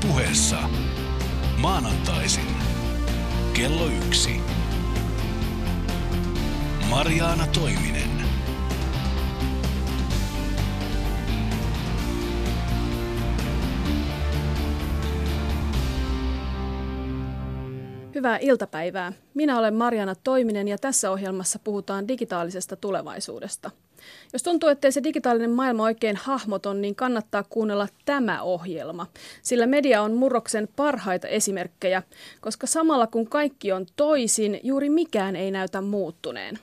puheessa maanantaisin kello yksi. Mariaana Toiminen. Hyvää iltapäivää. Minä olen Mariana Toiminen ja tässä ohjelmassa puhutaan digitaalisesta tulevaisuudesta. Jos tuntuu, ettei se digitaalinen maailma oikein hahmoton, niin kannattaa kuunnella tämä ohjelma. Sillä media on murroksen parhaita esimerkkejä, koska samalla kun kaikki on toisin, juuri mikään ei näytä muuttuneen.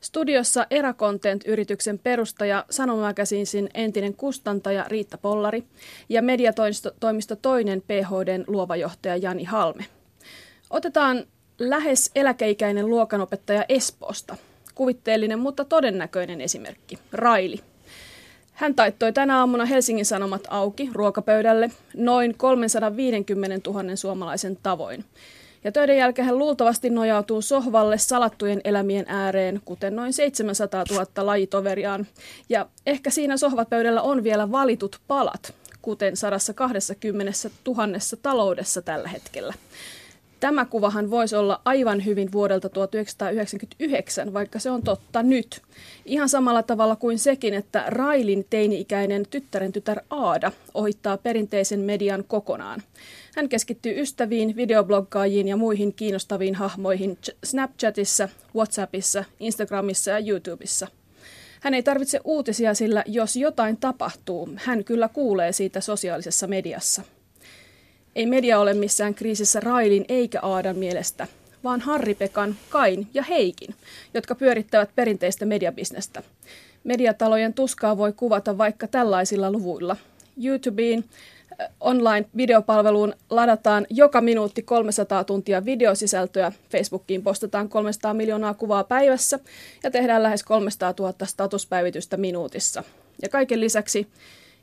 Studiossa Era Content-yrityksen perustaja Sanomakäsinsin entinen kustantaja Riitta Pollari ja mediatoimisto toinen PHDn luova johtaja Jani Halme. Otetaan lähes eläkeikäinen luokanopettaja Espoosta. Kuvitteellinen, mutta todennäköinen esimerkki. Raili. Hän taittoi tänä aamuna Helsingin Sanomat auki ruokapöydälle noin 350 000 suomalaisen tavoin. Ja töiden jälkeen hän luultavasti nojautuu sohvalle salattujen elämien ääreen, kuten noin 700 000 lajitoveriaan. Ja ehkä siinä sohvapöydällä on vielä valitut palat, kuten 120 000 taloudessa tällä hetkellä. Tämä kuvahan voisi olla aivan hyvin vuodelta 1999, vaikka se on totta nyt. Ihan samalla tavalla kuin sekin, että Railin teini-ikäinen tyttären tytär Aada ohittaa perinteisen median kokonaan. Hän keskittyy ystäviin, videobloggaajiin ja muihin kiinnostaviin hahmoihin Snapchatissa, Whatsappissa, Instagramissa ja YouTubessa. Hän ei tarvitse uutisia, sillä jos jotain tapahtuu, hän kyllä kuulee siitä sosiaalisessa mediassa. Ei media ole missään kriisissä Railin eikä Aadan mielestä, vaan Harri-Pekan, Kain ja Heikin, jotka pyörittävät perinteistä mediabisnestä. Mediatalojen tuskaa voi kuvata vaikka tällaisilla luvuilla. YouTubeen, äh, online-videopalveluun ladataan joka minuutti 300 tuntia videosisältöä, Facebookiin postataan 300 miljoonaa kuvaa päivässä ja tehdään lähes 300 000 statuspäivitystä minuutissa. Ja kaiken lisäksi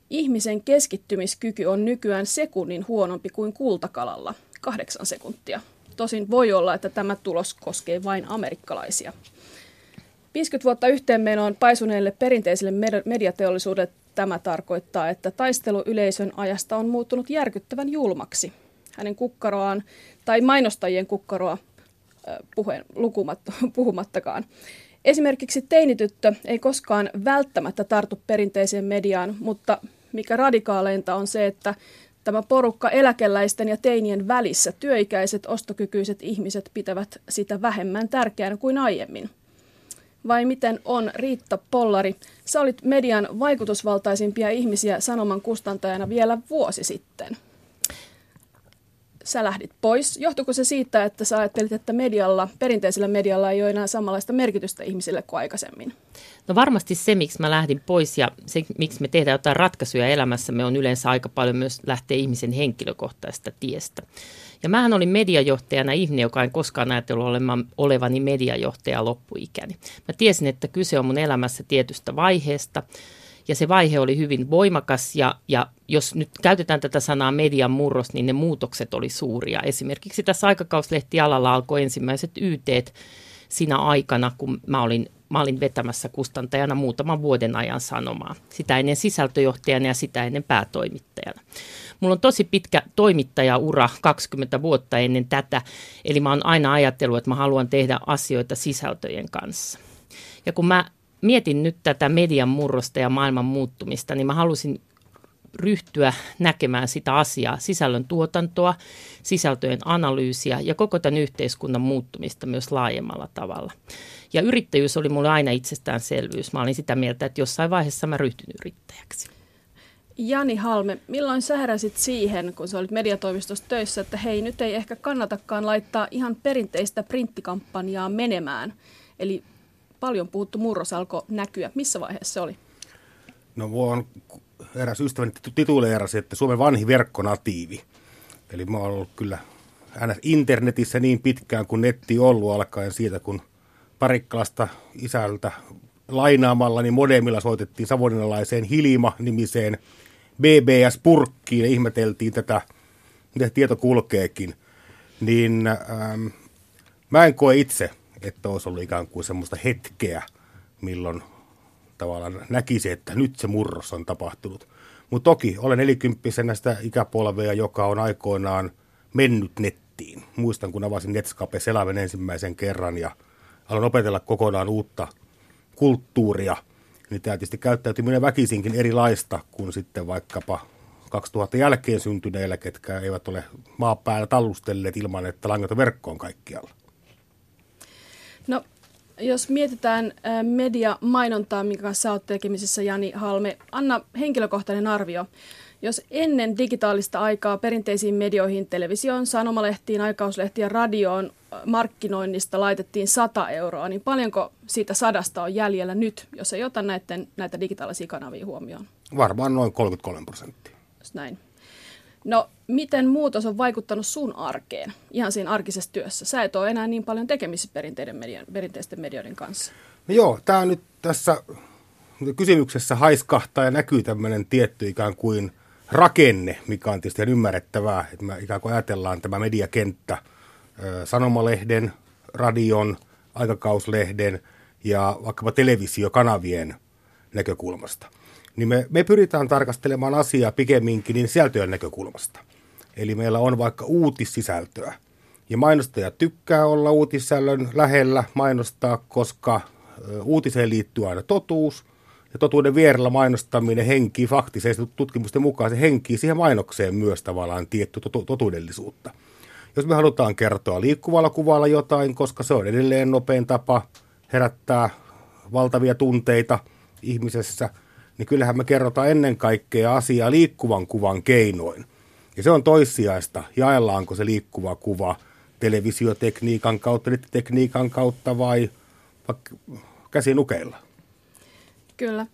Ihmisen keskittymiskyky on nykyään sekunnin huonompi kuin kultakalalla, kahdeksan sekuntia. Tosin voi olla, että tämä tulos koskee vain amerikkalaisia. 50 vuotta yhteenmenoon paisuneelle perinteiselle mediateollisuudelle tämä tarkoittaa, että taistelu yleisön ajasta on muuttunut järkyttävän julmaksi. Hänen kukkaroaan tai mainostajien kukkaroa puheen, puhumattakaan. Esimerkiksi teinityttö ei koskaan välttämättä tartu perinteiseen mediaan, mutta mikä radikaaleinta on se, että tämä porukka eläkeläisten ja teinien välissä, työikäiset ostokykyiset ihmiset pitävät sitä vähemmän tärkeänä kuin aiemmin. Vai miten on Riitta Pollari? Sä olit median vaikutusvaltaisimpia ihmisiä sanoman kustantajana vielä vuosi sitten sä lähdit pois. Johtuiko se siitä, että sä ajattelit, että medialla, perinteisellä medialla ei ole enää samanlaista merkitystä ihmisille kuin aikaisemmin? No varmasti se, miksi mä lähdin pois ja se, miksi me tehdään jotain ratkaisuja elämässämme, on yleensä aika paljon myös lähteä ihmisen henkilökohtaisesta tiestä. Ja mähän olin mediajohtajana ihminen, joka en koskaan ajatellut olevani mediajohtaja loppuikäni. Mä tiesin, että kyse on mun elämässä tietystä vaiheesta – ja se vaihe oli hyvin voimakas ja, ja jos nyt käytetään tätä sanaa median murros, niin ne muutokset oli suuria. Esimerkiksi tässä aikakauslehtialalla alkoi ensimmäiset YT siinä aikana, kun mä olin, mä olin vetämässä kustantajana muutaman vuoden ajan sanomaa. Sitä ennen sisältöjohtajana ja sitä ennen päätoimittajana. Mulla on tosi pitkä toimittajaura 20 vuotta ennen tätä, eli mä oon aina ajatellut, että mä haluan tehdä asioita sisältöjen kanssa. Ja kun mä mietin nyt tätä median murrosta ja maailman muuttumista, niin mä halusin ryhtyä näkemään sitä asiaa, sisällön tuotantoa, sisältöjen analyysiä ja koko tämän yhteiskunnan muuttumista myös laajemmalla tavalla. Ja yrittäjyys oli mulle aina itsestäänselvyys. Mä olin sitä mieltä, että jossain vaiheessa mä ryhtyn yrittäjäksi. Jani Halme, milloin sä heräsit siihen, kun sä olit mediatoimistossa töissä, että hei, nyt ei ehkä kannatakaan laittaa ihan perinteistä printtikampanjaa menemään. Eli paljon puhuttu murros alkoi näkyä. Missä vaiheessa se oli? No on eräs ystäväni tituleerasi, että Suomen vanhi verkkonatiivi. Eli mä oon ollut kyllä internetissä niin pitkään kuin netti ollut alkaen siitä, kun Parikkalasta isältä lainaamalla, niin modemilla soitettiin savonlinnalaiseen Hilima-nimiseen BBS-purkkiin ja ihmeteltiin tätä, miten tieto kulkeekin. Niin ähm, mä en koe itse että olisi ollut ikään kuin semmoista hetkeä, milloin tavallaan näkisi, että nyt se murros on tapahtunut. Mutta toki olen nelikymppisenä sitä ikäpolvea, joka on aikoinaan mennyt nettiin. Muistan, kun avasin Netscape Selaven ensimmäisen kerran ja aloin opetella kokonaan uutta kulttuuria, niin tämä tietysti käyttäytyminen väkisinkin erilaista kuin sitten vaikkapa 2000 jälkeen syntyneillä, ketkä eivät ole maapäällä tallustelleet ilman, että langaton verkko on kaikkialla. No, jos mietitään media-mainontaa, minkä kanssa olet tekemisissä, Jani Halme, anna henkilökohtainen arvio. Jos ennen digitaalista aikaa perinteisiin medioihin, televisioon, sanomalehtiin, aikauslehtiin ja radioon markkinoinnista laitettiin 100 euroa, niin paljonko siitä sadasta on jäljellä nyt, jos ei ota näiden, näitä digitaalisia kanavia huomioon? Varmaan noin 33 prosenttia. Näin. No, miten muutos on vaikuttanut sun arkeen, ihan siinä arkisessa työssä? Sä et ole enää niin paljon tekemisissä perinteiden median, perinteisten medioiden kanssa. No joo, tämä nyt tässä kysymyksessä haiskahtaa ja näkyy tämmöinen tietty ikään kuin rakenne, mikä on tietysti ymmärrettävää, että me ikään kuin ajatellaan tämä mediakenttä sanomalehden, radion, aikakauslehden ja vaikkapa televisiokanavien näkökulmasta. Niin me, me pyritään tarkastelemaan asiaa pikemminkin niin sisältöjen näkökulmasta. Eli meillä on vaikka uutissisältöä. Ja mainostaja tykkää olla uutissisällön lähellä mainostaa, koska uutiseen liittyy aina totuus – ja totuuden vierellä mainostaminen henkii faktisesti tutkimusten mukaan, se henkii siihen mainokseen myös tavallaan tietty totuudellisuutta. Jos me halutaan kertoa liikkuvalla kuvalla jotain, koska se on edelleen nopein tapa herättää valtavia tunteita ihmisessä, niin kyllähän me kerrotaan ennen kaikkea asiaa liikkuvan kuvan keinoin. Ja se on toissijaista, jaellaanko se liikkuva kuva televisiotekniikan kautta, tekniikan kautta vai vaikka käsinukeilla. Kyllä.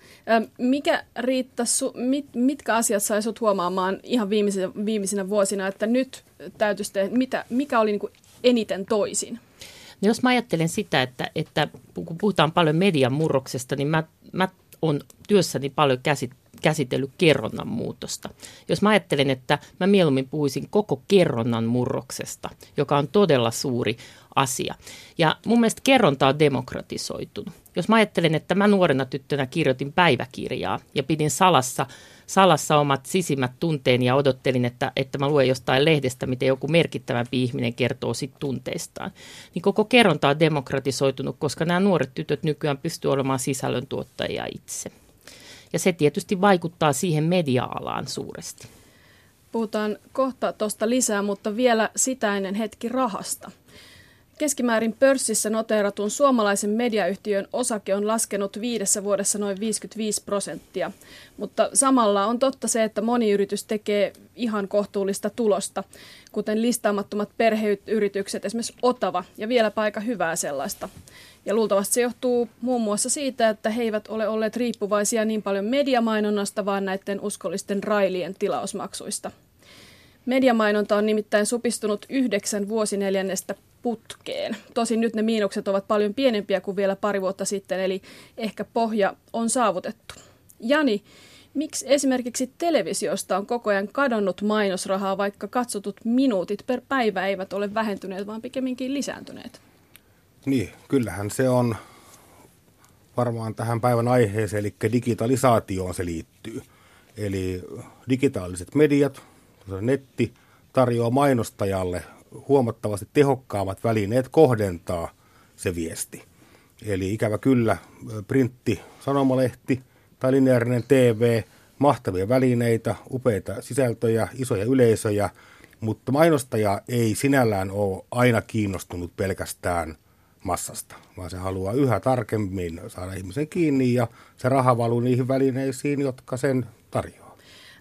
Mikä Riitta, mit, mitkä asiat sai sinut huomaamaan ihan viimeisinä, viimeisinä vuosina, että nyt täytyisi tehdä, mitä, mikä oli niin kuin eniten toisin? No jos mä ajattelen sitä, että, että kun puhutaan paljon median murroksesta, niin mä, mä on työssäni paljon käsit, käsitellyt kerronnan muutosta. Jos mä ajattelen, että mä mieluummin puhuisin koko kerronnan murroksesta, joka on todella suuri asia. Ja mun mielestä kerronta on demokratisoitunut. Jos mä ajattelen, että mä nuorena tyttönä kirjoitin päiväkirjaa ja pidin salassa, salassa omat sisimmät tunteeni ja odottelin, että, että mä luen jostain lehdestä, miten joku merkittävämpi ihminen kertoo sit tunteistaan. Niin koko kerronta on demokratisoitunut, koska nämä nuoret tytöt nykyään pystyvät olemaan sisällöntuottajia itse. Ja se tietysti vaikuttaa siihen media-alaan suuresti. Puhutaan kohta tuosta lisää, mutta vielä sitä ennen hetki rahasta. Keskimäärin pörssissä noteeratun suomalaisen mediayhtiön osake on laskenut viidessä vuodessa noin 55 prosenttia, mutta samalla on totta se, että moni yritys tekee ihan kohtuullista tulosta, kuten listaamattomat perheyritykset, esimerkiksi Otava, ja vielä aika hyvää sellaista. Ja luultavasti se johtuu muun muassa siitä, että he eivät ole olleet riippuvaisia niin paljon mediamainonnasta, vaan näiden uskollisten railien tilausmaksuista. Mediamainonta on nimittäin supistunut yhdeksän vuosineljännestä putkeen. Tosin nyt ne miinukset ovat paljon pienempiä kuin vielä pari vuotta sitten, eli ehkä pohja on saavutettu. Jani, miksi esimerkiksi televisiosta on koko ajan kadonnut mainosrahaa, vaikka katsotut minuutit per päivä eivät ole vähentyneet, vaan pikemminkin lisääntyneet? Niin, kyllähän se on varmaan tähän päivän aiheeseen, eli digitalisaatioon se liittyy. Eli digitaaliset mediat, netti tarjoaa mainostajalle huomattavasti tehokkaammat välineet kohdentaa se viesti. Eli ikävä kyllä printti, sanomalehti tai lineaarinen TV, mahtavia välineitä, upeita sisältöjä, isoja yleisöjä, mutta mainostaja ei sinällään ole aina kiinnostunut pelkästään massasta, vaan se haluaa yhä tarkemmin saada ihmisen kiinni ja se raha valuu niihin välineisiin, jotka sen tarjoaa.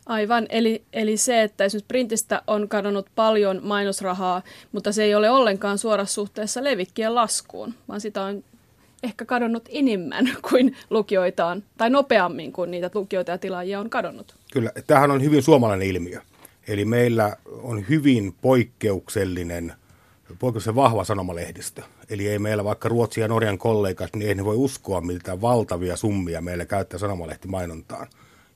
Aivan, eli, eli se, että esimerkiksi printistä on kadonnut paljon mainosrahaa, mutta se ei ole ollenkaan suorassa suhteessa levikkien laskuun, vaan sitä on ehkä kadonnut enemmän kuin lukijoita on, tai nopeammin kuin niitä lukijoita ja tilaajia on kadonnut. Kyllä, tämähän on hyvin suomalainen ilmiö. Eli meillä on hyvin poikkeuksellinen, poikkeuksellisen vahva sanomalehdistö. Eli ei meillä vaikka Ruotsin ja Norjan kollegat, niin ei ne voi uskoa, miltä valtavia summia meillä käyttää sanomalehti mainontaan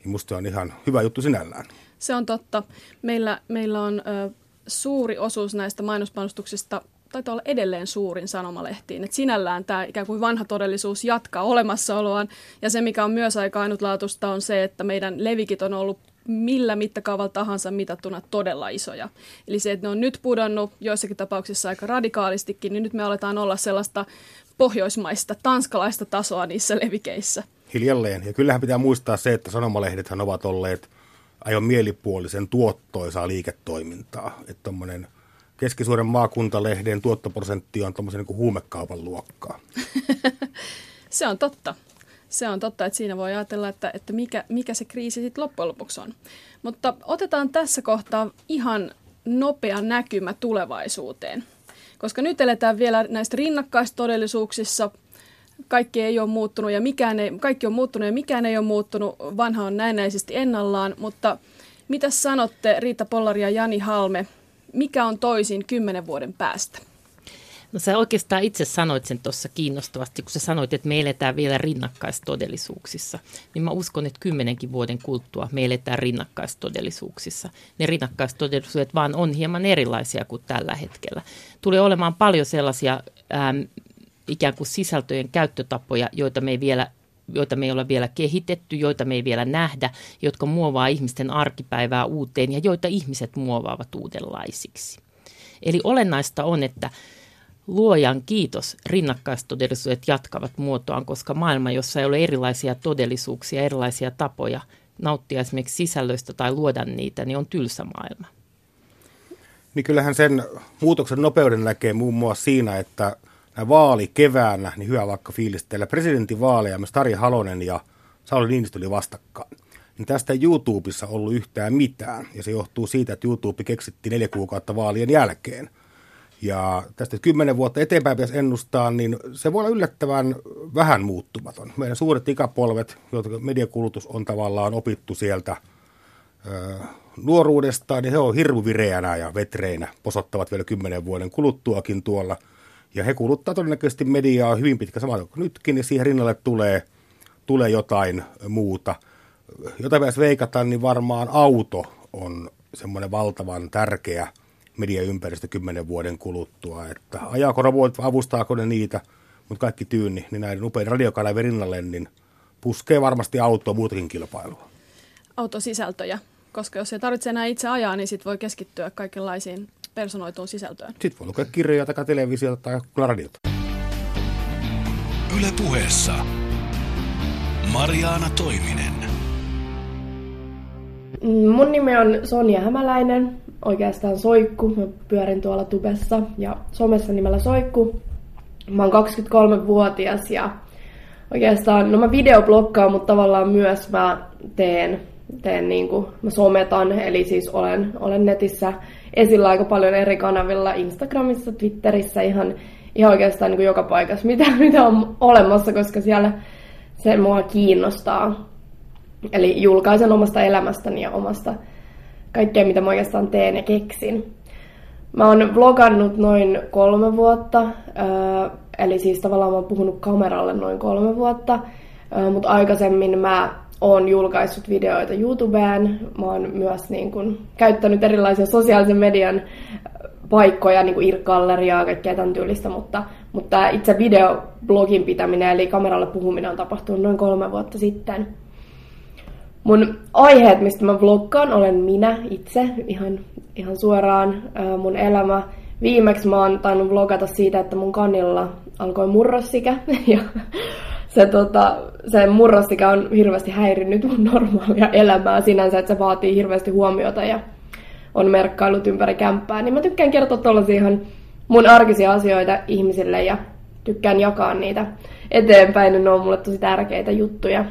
musta on ihan hyvä juttu sinällään. Se on totta. Meillä, meillä on ö, suuri osuus näistä mainospanostuksista taitaa olla edelleen suurin sanomalehtiin. Et sinällään tämä ikään kuin vanha todellisuus jatkaa olemassaoloaan. Ja se, mikä on myös aika ainutlaatuista, on se, että meidän levikit on ollut millä mittakaavalla tahansa mitattuna todella isoja. Eli se, että ne on nyt pudonnut joissakin tapauksissa aika radikaalistikin, niin nyt me aletaan olla sellaista pohjoismaista, tanskalaista tasoa niissä levikeissä. Hiljalleen. Ja kyllähän pitää muistaa se, että sanomalehdethän ovat olleet aivan mielipuolisen tuottoisaa liiketoimintaa. Että keskisuuren maakuntalehden tuottoprosentti on tuommoisen niin huumekaupan luokkaa. se on totta. Se on totta, että siinä voi ajatella, että, että mikä, mikä se kriisi sitten loppujen lopuksi on. Mutta otetaan tässä kohtaa ihan nopea näkymä tulevaisuuteen. Koska nyt eletään vielä näistä rinnakkaistodellisuuksissa. Kaikki ei ole muuttunut ja mikään ei, kaikki on muuttunut ja mikään ei ole muuttunut. Vanha on näennäisesti ennallaan, mutta mitä sanotte Riitta Pollari ja Jani Halme, mikä on toisin kymmenen vuoden päästä? No sä oikeastaan itse sanoit sen tuossa kiinnostavasti, kun sä sanoit, että me eletään vielä rinnakkaistodellisuuksissa. Niin mä uskon, että kymmenenkin vuoden kulttua me eletään rinnakkaistodellisuuksissa. Ne rinnakkaistodellisuudet vaan on hieman erilaisia kuin tällä hetkellä. Tulee olemaan paljon sellaisia ähm, ikään kuin sisältöjen käyttötapoja, joita me ei vielä joita me ei ole vielä kehitetty, joita me ei vielä nähdä, jotka muovaa ihmisten arkipäivää uuteen ja joita ihmiset muovaavat uudenlaisiksi. Eli olennaista on, että luojan kiitos rinnakkaistodellisuudet jatkavat muotoaan, koska maailma, jossa ei ole erilaisia todellisuuksia, erilaisia tapoja nauttia esimerkiksi sisällöistä tai luoda niitä, niin on tylsä maailma. Niin kyllähän sen muutoksen nopeuden näkee muun muassa siinä, että vaali keväänä, niin hyvä vaikka fiilistellä, presidentinvaaleja myös Tarja Halonen ja Sauli Niinistö oli vastakkain. Niin tästä ei YouTubessa ollut yhtään mitään, ja se johtuu siitä, että YouTube keksittiin neljä kuukautta vaalien jälkeen – ja tästä kymmenen vuotta eteenpäin pitäisi ennustaa, niin se voi olla yllättävän vähän muuttumaton. Meidän suuret ikäpolvet, jotka mediakulutus on tavallaan opittu sieltä ö, nuoruudestaan, niin he on hirvuvireänä ja vetreinä, posottavat vielä kymmenen vuoden kuluttuakin tuolla. Ja he kuluttaa todennäköisesti mediaa hyvin pitkä samalla kuin nytkin, niin siihen rinnalle tulee, tulee jotain muuta. Jota pitäisi veikata, niin varmaan auto on semmoinen valtavan tärkeä – mediaympäristö kymmenen vuoden kuluttua. Että ajaako robotit, avustaako ne niitä, mutta kaikki tyyni, niin näiden upeiden radiokanavien rinnalle, niin puskee varmasti autoa muutakin kilpailua. Autosisältöjä, koska jos ei tarvitse enää itse ajaa, niin sitten voi keskittyä kaikenlaisiin personoituun sisältöön. Sitten voi lukea kirjoja tai televisiota tai radiota. Yle puheessa Mariana Toiminen. Mun nimi on Sonja Hämäläinen oikeastaan Soikku. Mä pyörin tuolla tubessa ja somessa nimellä Soikku. Mä oon 23-vuotias ja oikeastaan, no mä videoblokkaan, mutta tavallaan myös mä teen, teen niin kuin, mä sometan, eli siis olen, olen netissä esillä aika paljon eri kanavilla, Instagramissa, Twitterissä, ihan, ihan oikeastaan niin kuin joka paikassa, mitä, mitä on olemassa, koska siellä se mua kiinnostaa. Eli julkaisen omasta elämästäni ja omasta kaikkea, mitä mä oikeastaan teen ja keksin. Mä oon vlogannut noin kolme vuotta, eli siis tavallaan mä oon puhunut kameralle noin kolme vuotta, mutta aikaisemmin mä oon julkaissut videoita YouTubeen. Mä oon myös niin kun, käyttänyt erilaisia sosiaalisen median paikkoja, niin kuin Irk-galleriaa, kaikkea tämän tyylistä, mutta, mutta itse videoblogin pitäminen eli kameralle puhuminen on tapahtunut noin kolme vuotta sitten. Mun aiheet, mistä mä vloggaan, olen minä itse ihan, ihan suoraan mun elämä. Viimeksi mä oon tainnut vlogata siitä, että mun kanilla alkoi murrossikä. Ja se, tota, se murrossikä on hirveästi häirinnyt mun normaalia elämää sinänsä, että se vaatii hirveästi huomiota ja on merkkailut ympäri kämppää. Niin mä tykkään kertoa tollasia ihan mun arkisia asioita ihmisille ja tykkään jakaa niitä eteenpäin. Ne on mulle tosi tärkeitä juttuja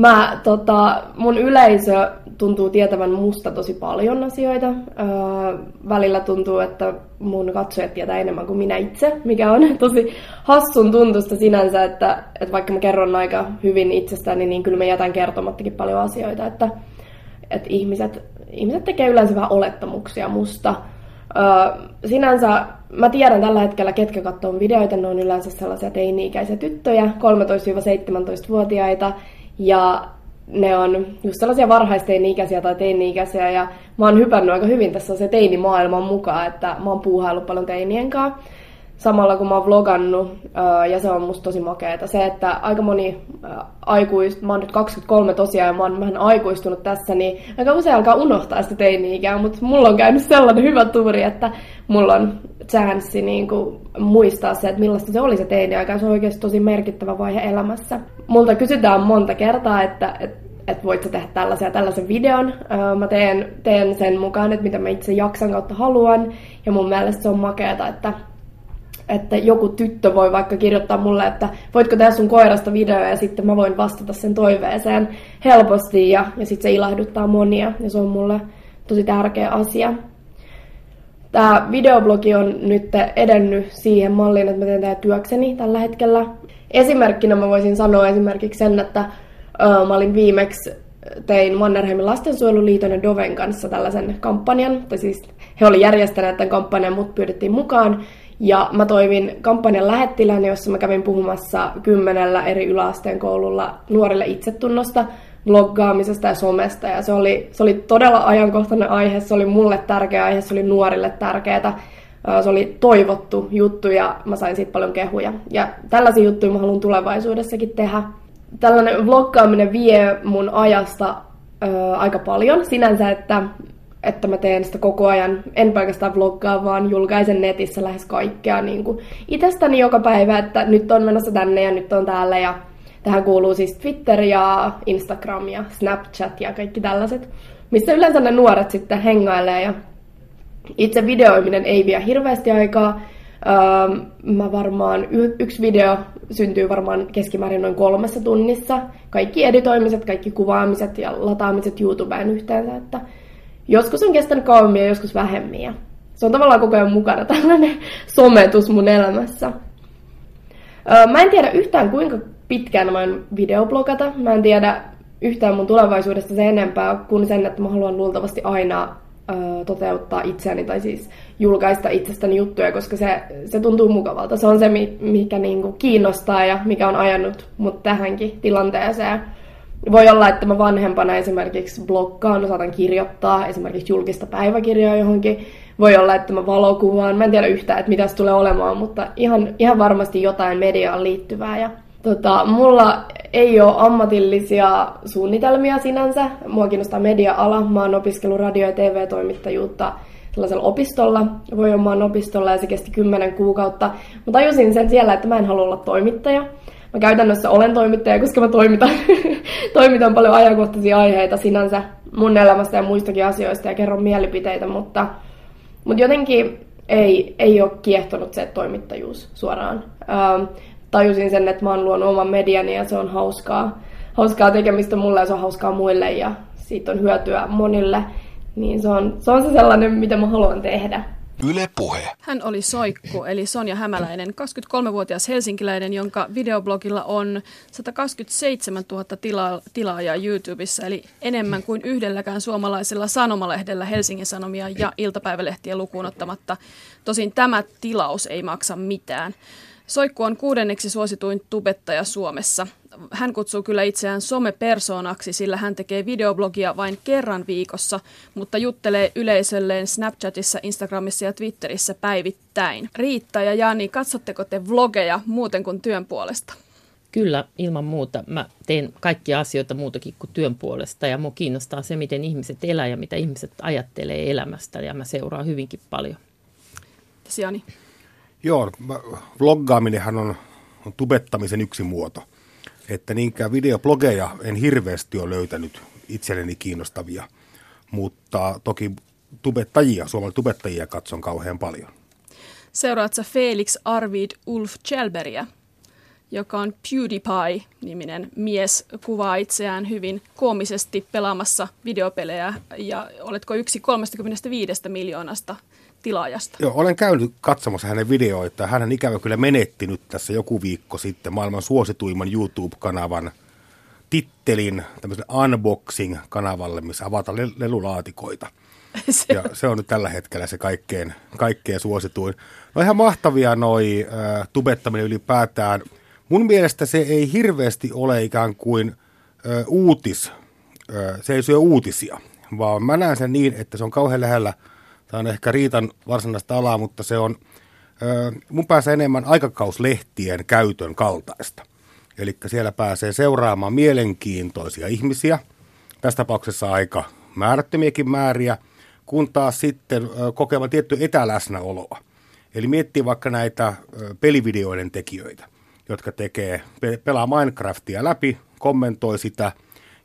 mä, tota, mun yleisö tuntuu tietävän musta tosi paljon asioita. Öö, välillä tuntuu, että mun katsojat tietää enemmän kuin minä itse, mikä on tosi hassun tuntusta sinänsä, että, että vaikka mä kerron aika hyvin itsestäni, niin kyllä mä jätän kertomattakin paljon asioita, että, että ihmiset, ihmiset tekee yleensä vähän olettamuksia musta. Öö, sinänsä mä tiedän tällä hetkellä, ketkä katsoo videoita, ne on yleensä sellaisia teini-ikäisiä tyttöjä, 13-17-vuotiaita, ja ne on just sellaisia varhaisteini-ikäisiä tai teini-ikäisiä ja mä oon hypännyt aika hyvin tässä se teinimaailman mukaan, että mä oon puuhaillut paljon teinien kanssa. samalla kun mä oon vlogannut, ja se on musta tosi makeeta. Se, että aika moni aikuist, mä oon nyt 23 tosiaan, ja mä oon vähän aikuistunut tässä, niin aika usein alkaa unohtaa sitä teini-ikää, mutta mulla on käynyt sellainen hyvä tuuri, että mulla on chanssi niin kuin muistaa se, että millaista se oli se teini-aika, se on oikeasti tosi merkittävä vaihe elämässä. Multa kysytään monta kertaa, että, että että voit sä tehdä tällaisen ja tällaisen videon. Mä teen, teen sen mukaan, että mitä mä itse jaksan kautta haluan. Ja mun mielestä se on makeata, että että joku tyttö voi vaikka kirjoittaa mulle, että voitko tehdä sun koirasta video ja sitten mä voin vastata sen toiveeseen helposti ja, ja sitten se ilahduttaa monia ja se on mulle tosi tärkeä asia. Tämä videoblogi on nyt edennyt siihen malliin, että mä teen tätä työkseni tällä hetkellä. Esimerkkinä mä voisin sanoa esimerkiksi sen, että ö, mä olin viimeksi tein Mannerheimin lastensuojeluliiton ja Doven kanssa tällaisen kampanjan, tai siis he oli järjestäneet tämän kampanjan, mut pyydettiin mukaan, ja mä toimin kampanjan lähettilään, jossa mä kävin puhumassa kymmenellä eri yläasteen koululla nuorille itsetunnosta, bloggaamisesta ja somesta. Ja se oli, se oli todella ajankohtainen aihe, se oli mulle tärkeä aihe, se oli nuorille tärkeää. Se oli toivottu juttu ja mä sain siitä paljon kehuja. Ja tällaisia juttuja mä haluan tulevaisuudessakin tehdä. Tällainen vloggaaminen vie mun ajasta ö, aika paljon sinänsä, että että mä teen sitä koko ajan, en pelkästään vloggaa, vaan julkaisen netissä lähes kaikkea niin kuin itsestäni joka päivä, että nyt on menossa tänne ja nyt on täällä ja tähän kuuluu siis Twitter ja Instagram ja Snapchat ja kaikki tällaiset, missä yleensä ne nuoret sitten hengailee ja itse videoiminen ei vie hirveästi aikaa. Öö, mä varmaan, y- yksi video syntyy varmaan keskimäärin noin kolmessa tunnissa. Kaikki editoimiset, kaikki kuvaamiset ja lataamiset YouTubeen yhteensä, että Joskus on kestänyt kauemmin ja joskus vähemmin. Ja se on tavallaan koko ajan mukana tällainen sometus mun elämässä. Mä en tiedä yhtään kuinka pitkään mä oon videoblogata. Mä en tiedä yhtään mun tulevaisuudesta se enempää kuin sen, että mä haluan luultavasti aina öö, toteuttaa itseäni tai siis julkaista itsestäni juttuja, koska se, se tuntuu mukavalta. Se on se, mikä niinku kiinnostaa ja mikä on ajanut mut tähänkin tilanteeseen. Voi olla, että mä vanhempana esimerkiksi blokkaan, saatan kirjoittaa esimerkiksi julkista päiväkirjaa johonkin. Voi olla, että mä valokuvaan. Mä en tiedä yhtään, että mitä se tulee olemaan, mutta ihan, ihan varmasti jotain mediaan liittyvää. Ja, tota, mulla ei ole ammatillisia suunnitelmia sinänsä. Mua kiinnostaa media-ala. Mä oon opiskellut radio- ja TV-toimittajuutta sellaisella opistolla, voi omaan opistolla ja se kesti kymmenen kuukautta. Mä tajusin sen siellä, että mä en halua olla toimittaja mä käytännössä olen toimittaja, koska mä toimitan, toimitan paljon ajankohtaisia aiheita sinänsä mun elämästä ja muistakin asioista ja kerron mielipiteitä, mutta, mutta jotenkin ei, ei ole kiehtonut se toimittajuus suoraan. Ähm, tajusin sen, että mä oon luonut oman mediani ja se on hauskaa, hauskaa tekemistä mulle ja se on hauskaa muille ja siitä on hyötyä monille. Niin se on, se on se sellainen, mitä mä haluan tehdä. Yle Puhe. Hän oli Soikku, eli Sonja Hämäläinen, 23-vuotias helsinkiläinen, jonka videoblogilla on 127 000 tila- tilaajaa YouTubessa, eli enemmän kuin yhdelläkään suomalaisella sanomalehdellä Helsingin Sanomia ja iltapäivälehtiä lukuun ottamatta. Tosin tämä tilaus ei maksa mitään. Soikku on kuudenneksi suosituin tubettaja Suomessa. Hän kutsuu kyllä itseään somepersoonaksi, sillä hän tekee videoblogia vain kerran viikossa, mutta juttelee yleisölleen Snapchatissa, Instagramissa ja Twitterissä päivittäin. Riitta ja Jani, katsotteko te vlogeja muuten kuin työn puolesta? Kyllä, ilman muuta. Mä teen kaikkia asioita muutakin kuin työn puolesta ja mua kiinnostaa se, miten ihmiset elää ja mitä ihmiset ajattelee elämästä ja mä seuraan hyvinkin paljon. Jani? Joo, vloggaaminenhan on, on tubettamisen yksi muoto. Että niinkään videoblogeja en hirveästi ole löytänyt itselleni kiinnostavia, mutta toki tubettajia, suomalaisia tubettajia katson kauhean paljon. Seuraatko Felix Arvid Ulf Chelberia, joka on PewDiePie-niminen mies, kuvaa itseään hyvin koomisesti pelaamassa videopelejä ja oletko yksi 35 miljoonasta tilaajasta. Joo, olen käynyt katsomassa hänen videoita. Hän on ikävä kyllä menettinyt tässä joku viikko sitten maailman suosituimman YouTube-kanavan tittelin tämmöisen unboxing-kanavalle, missä avataan lelulaatikoita. se. Ja se on nyt tällä hetkellä se kaikkein, kaikkein suosituin. No ihan mahtavia noi äh, tubettaminen ylipäätään. Mun mielestä se ei hirveästi ole ikään kuin äh, uutis, äh, se ei syö uutisia, vaan mä näen sen niin, että se on kauhean lähellä – Tämä on ehkä Riitan varsinaista alaa, mutta se on mun pääsee enemmän aikakauslehtien käytön kaltaista. Eli siellä pääsee seuraamaan mielenkiintoisia ihmisiä, tässä tapauksessa aika määrättömiäkin määriä, kun taas sitten kokemaan tietty etäläsnäoloa. Eli miettii vaikka näitä pelivideoiden tekijöitä, jotka tekee, pelaa Minecraftia läpi, kommentoi sitä,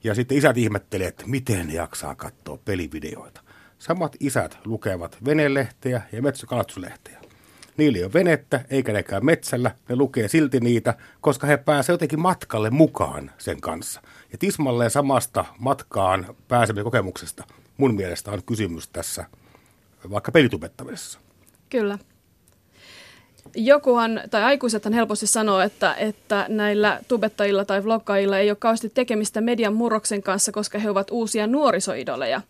ja sitten isät ihmettelee, että miten jaksaa katsoa pelivideoita. Samat isät lukevat venelehteä ja metsäkalastuslehteä. Niillä ei ole venettä, eikä nekään metsällä, ne lukee silti niitä, koska he pääsevät jotenkin matkalle mukaan sen kanssa. Ja tismalleen samasta matkaan pääsemisen kokemuksesta mun mielestä on kysymys tässä vaikka pelitubettamisessa. Kyllä. Jokuhan, tai aikuisethan helposti sanoo, että, että näillä tubettajilla tai vloggaajilla ei ole kauheasti tekemistä median murroksen kanssa, koska he ovat uusia nuorisoidoleja.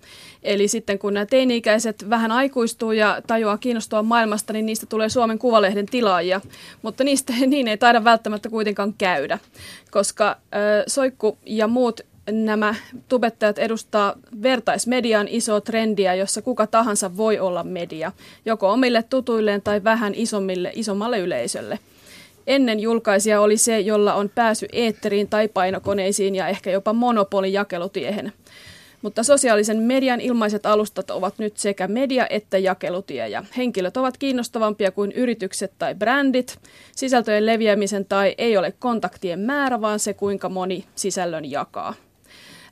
Eli sitten kun nämä teini-ikäiset vähän aikuistuu ja tajuaa kiinnostua maailmasta, niin niistä tulee Suomen Kuvalehden tilaajia. Mutta niistä niin ei taida välttämättä kuitenkaan käydä, koska äh, Soikku ja muut nämä tubettajat edustaa vertaismedian isoa trendiä, jossa kuka tahansa voi olla media, joko omille tutuilleen tai vähän isommille, isommalle yleisölle. Ennen julkaisija oli se, jolla on pääsy eetteriin tai painokoneisiin ja ehkä jopa monopolin jakelutiehen. Mutta sosiaalisen median ilmaiset alustat ovat nyt sekä media- että jakelutie, ja henkilöt ovat kiinnostavampia kuin yritykset tai brändit. Sisältöjen leviämisen tai ei ole kontaktien määrä, vaan se kuinka moni sisällön jakaa.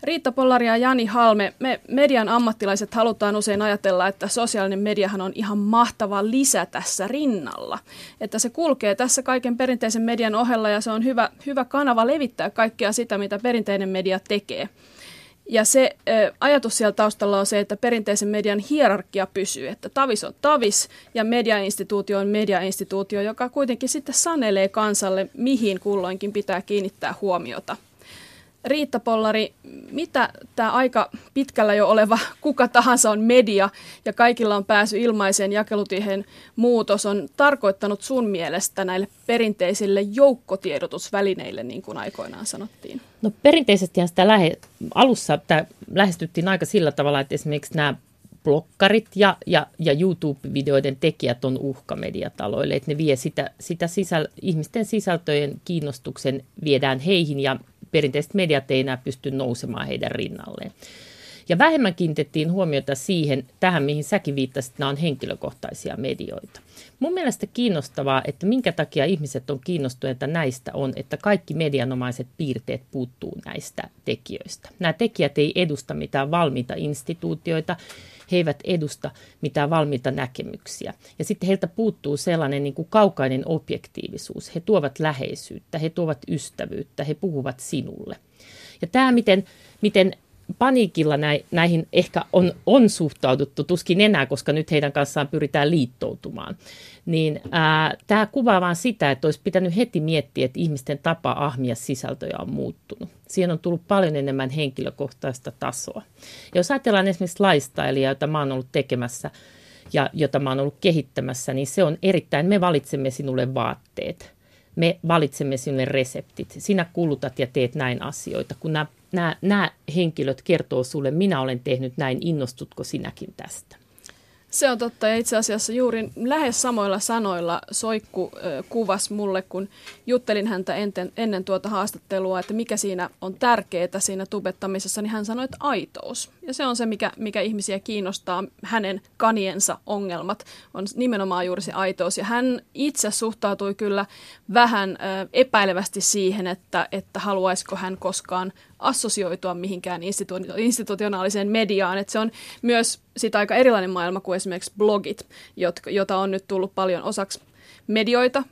Riitta Pollari ja Jani Halme, me median ammattilaiset halutaan usein ajatella, että sosiaalinen mediahan on ihan mahtava lisä tässä rinnalla. Että se kulkee tässä kaiken perinteisen median ohella ja se on hyvä, hyvä kanava levittää kaikkea sitä, mitä perinteinen media tekee. Ja se ö, ajatus siellä taustalla on se, että perinteisen median hierarkia pysyy, että tavis on tavis ja mediainstituutio on mediainstituutio, joka kuitenkin sitten sanelee kansalle, mihin kulloinkin pitää kiinnittää huomiota – Riitta Pollari, mitä tämä aika pitkällä jo oleva kuka tahansa on media ja kaikilla on pääsy ilmaiseen jakelutiehen muutos on tarkoittanut sun mielestä näille perinteisille joukkotiedotusvälineille, niin kuin aikoinaan sanottiin? No perinteisesti sitä lähe, alussa tämä lähestyttiin aika sillä tavalla, että esimerkiksi nämä blokkarit ja, ja, ja YouTube-videoiden tekijät on uhka mediataloille, että ne vie sitä, sitä sisäl, ihmisten sisältöjen kiinnostuksen viedään heihin ja perinteiset mediat ei enää pysty nousemaan heidän rinnalleen. Ja vähemmän kiinnitettiin huomiota siihen, tähän mihin säkin viittasit, nämä on henkilökohtaisia medioita. Mun mielestä kiinnostavaa, että minkä takia ihmiset on kiinnostuneita näistä on, että kaikki medianomaiset piirteet puuttuu näistä tekijöistä. Nämä tekijät ei edusta mitään valmiita instituutioita, he eivät edusta mitään valmiita näkemyksiä. Ja sitten heiltä puuttuu sellainen niin kuin kaukainen objektiivisuus. He tuovat läheisyyttä, he tuovat ystävyyttä, he puhuvat sinulle. Ja tämä, miten, miten paniikilla näihin ehkä on, on suhtauduttu, tuskin enää, koska nyt heidän kanssaan pyritään liittoutumaan. Niin tämä kuvaa vain sitä, että olisi pitänyt heti miettiä, että ihmisten tapa ahmia sisältöjä on muuttunut. Siihen on tullut paljon enemmän henkilökohtaista tasoa. Ja jos ajatellaan esimerkiksi lifestylea, jota mä oon ollut tekemässä ja jota mä oon ollut kehittämässä, niin se on erittäin, me valitsemme sinulle vaatteet me valitsemme sinulle reseptit. Sinä kulutat ja teet näin asioita. Kun nämä nämä, nämä henkilöt kertoo sulle, minä olen tehnyt näin, innostutko sinäkin tästä? Se on totta ja itse asiassa juuri lähes samoilla sanoilla Soikku kuvasi mulle, kun juttelin häntä enten, ennen tuota haastattelua, että mikä siinä on tärkeää siinä tubettamisessa, niin hän sanoi, että aitous. Ja se on se, mikä, mikä ihmisiä kiinnostaa, hänen kaniensa ongelmat, on nimenomaan juuri se aitous. Ja hän itse suhtautui kyllä vähän epäilevästi siihen, että, että haluaisiko hän koskaan assosioitua mihinkään institu- institutionaaliseen mediaan. Et se on myös sitä aika erilainen maailma kuin esimerkiksi blogit, jotka, jota on nyt tullut paljon osaksi medioita,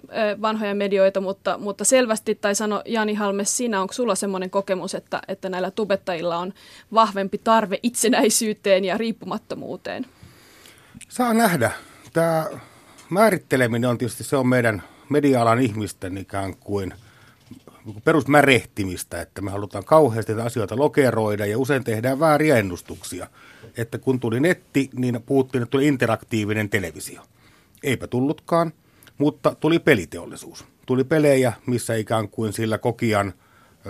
vanhoja medioita, mutta, mutta selvästi, tai sano Jani Halme, sinä onko sulla semmoinen kokemus, että, että näillä tubettajilla on vahvempi tarve itsenäisyyteen ja riippumattomuuteen? Saa nähdä. Tämä määritteleminen on tietysti se on meidän media-alan ihmisten ikään kuin – perusmärehtimistä, että me halutaan kauheasti asioita lokeroida ja usein tehdään vääriä ennustuksia. Että kun tuli netti, niin puhuttiin, että tuli interaktiivinen televisio. Eipä tullutkaan, mutta tuli peliteollisuus. Tuli pelejä, missä ikään kuin sillä kokijan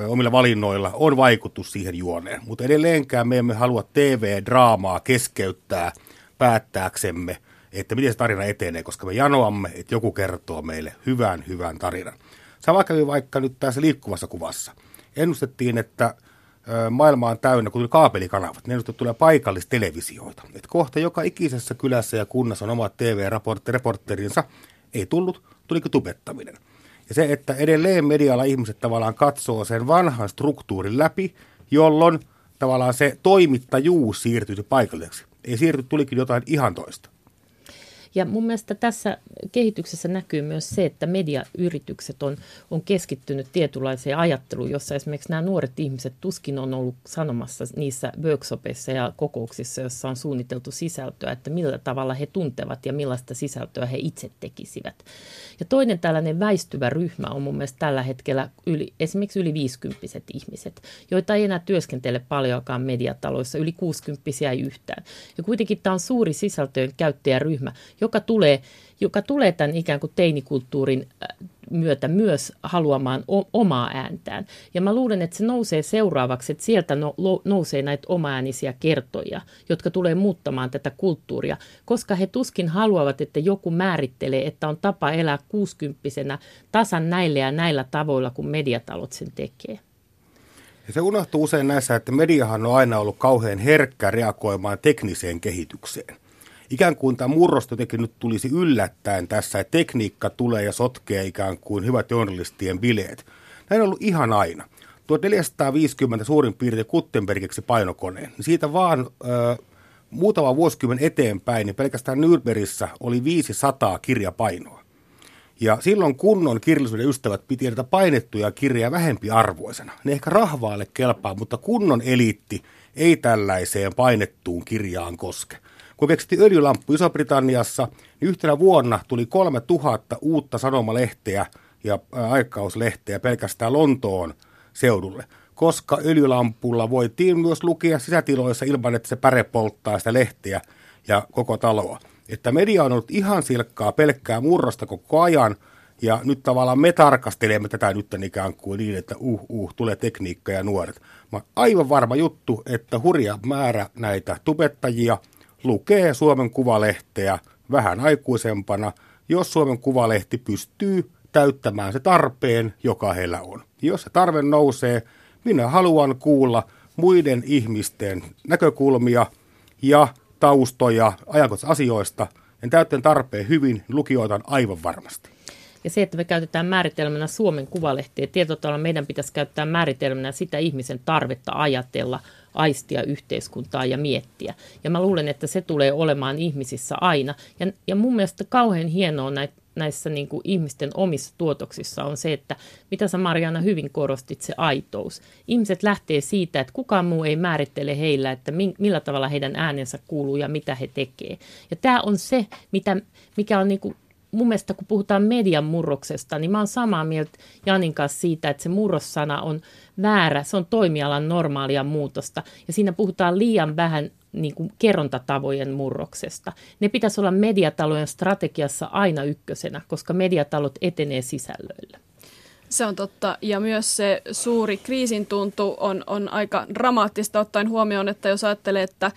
omilla valinnoilla on vaikutus siihen juoneen. Mutta edelleenkään me emme halua TV-draamaa keskeyttää päättääksemme, että miten se tarina etenee, koska me janoamme, että joku kertoo meille hyvän, hyvän tarinan. Sama kävi vaikka nyt tässä liikkuvassa kuvassa. Ennustettiin, että maailma on täynnä, kun tuli kaapelikanavat, ne ennustettiin tulee paikallistelevisioita. Et kohta joka ikisessä kylässä ja kunnassa on omat TV-reporterinsa. Ei tullut, tuliko tubettaminen. Ja se, että edelleen medialla ihmiset tavallaan katsoo sen vanhan struktuurin läpi, jolloin tavallaan se toimittajuus siirtyisi paikalliseksi. Ei siirty, tulikin jotain ihan toista. Ja mun mielestä tässä kehityksessä näkyy myös se, että mediayritykset on, on keskittynyt tietynlaiseen ajatteluun, jossa esimerkiksi nämä nuoret ihmiset tuskin on ollut sanomassa niissä workshopeissa ja kokouksissa, joissa on suunniteltu sisältöä, että millä tavalla he tuntevat ja millaista sisältöä he itse tekisivät. Ja toinen tällainen väistyvä ryhmä on mun mielestä tällä hetkellä yli, esimerkiksi yli 50 ihmiset, joita ei enää työskentele paljonkaan mediataloissa, yli 60 ei yhtään. Ja kuitenkin tämä on suuri sisältöjen käyttäjäryhmä, joka tulee, joka tulee tämän ikään kuin teinikulttuurin äh, myötä myös haluamaan o- omaa ääntään. Ja mä luulen, että se nousee seuraavaksi, että sieltä no, lo, nousee näitä omaäänisiä kertoja, jotka tulee muuttamaan tätä kulttuuria, koska he tuskin haluavat, että joku määrittelee, että on tapa elää kuusikymppisenä tasan näillä ja näillä tavoilla, kun mediatalot sen tekee. Ja se unohtuu usein näissä, että mediahan on aina ollut kauhean herkkä reagoimaan tekniseen kehitykseen ikään kuin tämä murros jotenkin nyt tulisi yllättäen tässä, että tekniikka tulee ja sotkee ikään kuin hyvät journalistien bileet. Näin on ollut ihan aina. 1450 suurin piirtein Kuttenbergiksi painokoneen. Niin siitä vaan ö, muutama vuosikymmen eteenpäin, niin pelkästään Nürnbergissä oli 500 kirjapainoa. Ja silloin kunnon kirjallisuuden ystävät piti näitä painettuja kirjoja vähempi arvoisena. Ne ehkä rahvaalle kelpaa, mutta kunnon eliitti ei tällaiseen painettuun kirjaan koske. Kun keksittiin öljylamppu Iso-Britanniassa, niin yhtenä vuonna tuli 3000 uutta sanomalehteä ja aikakauslehteä pelkästään Lontoon seudulle, koska öljylampulla voitiin myös lukea sisätiloissa ilman, että se päre polttaa sitä lehteä ja koko taloa. Että media on ollut ihan silkkaa pelkkää murrosta koko ajan, ja nyt tavallaan me tarkastelemme tätä nyt ikään kuin niin, että uh, uh, tulee tekniikka ja nuoret. Mä aivan varma juttu, että hurja määrä näitä tubettajia – lukee Suomen Kuvalehteä vähän aikuisempana, jos Suomen Kuvalehti pystyy täyttämään se tarpeen, joka heillä on. Jos se tarve nousee, minä haluan kuulla muiden ihmisten näkökulmia ja taustoja ajankohtaisasioista. En täyttäen tarpeen hyvin, lukijoita aivan varmasti. Ja se, että me käytetään määritelmänä Suomen kuvalehtiä, tietyllä meidän pitäisi käyttää määritelmänä sitä ihmisen tarvetta ajatella, aistia yhteiskuntaa ja miettiä. Ja mä luulen, että se tulee olemaan ihmisissä aina. Ja, ja mun mielestä kauhean hienoa näitä näissä niin kuin ihmisten omissa tuotoksissa on se, että mitä sä Mariana hyvin korostit, se aitous. Ihmiset lähtee siitä, että kukaan muu ei määrittele heillä, että millä tavalla heidän äänensä kuuluu ja mitä he tekee. Ja tämä on se, mitä, mikä on niin kuin mun mielestä kun puhutaan median murroksesta, niin mä oon samaa mieltä Janin kanssa siitä, että se murrossana on väärä, se on toimialan normaalia muutosta ja siinä puhutaan liian vähän niin kuin kerrontatavojen murroksesta. Ne pitäisi olla mediatalojen strategiassa aina ykkösenä, koska mediatalot etenee sisällöillä. Se on totta. Ja myös se suuri kriisin tuntu on, on aika dramaattista ottaen huomioon, että jos ajattelee, että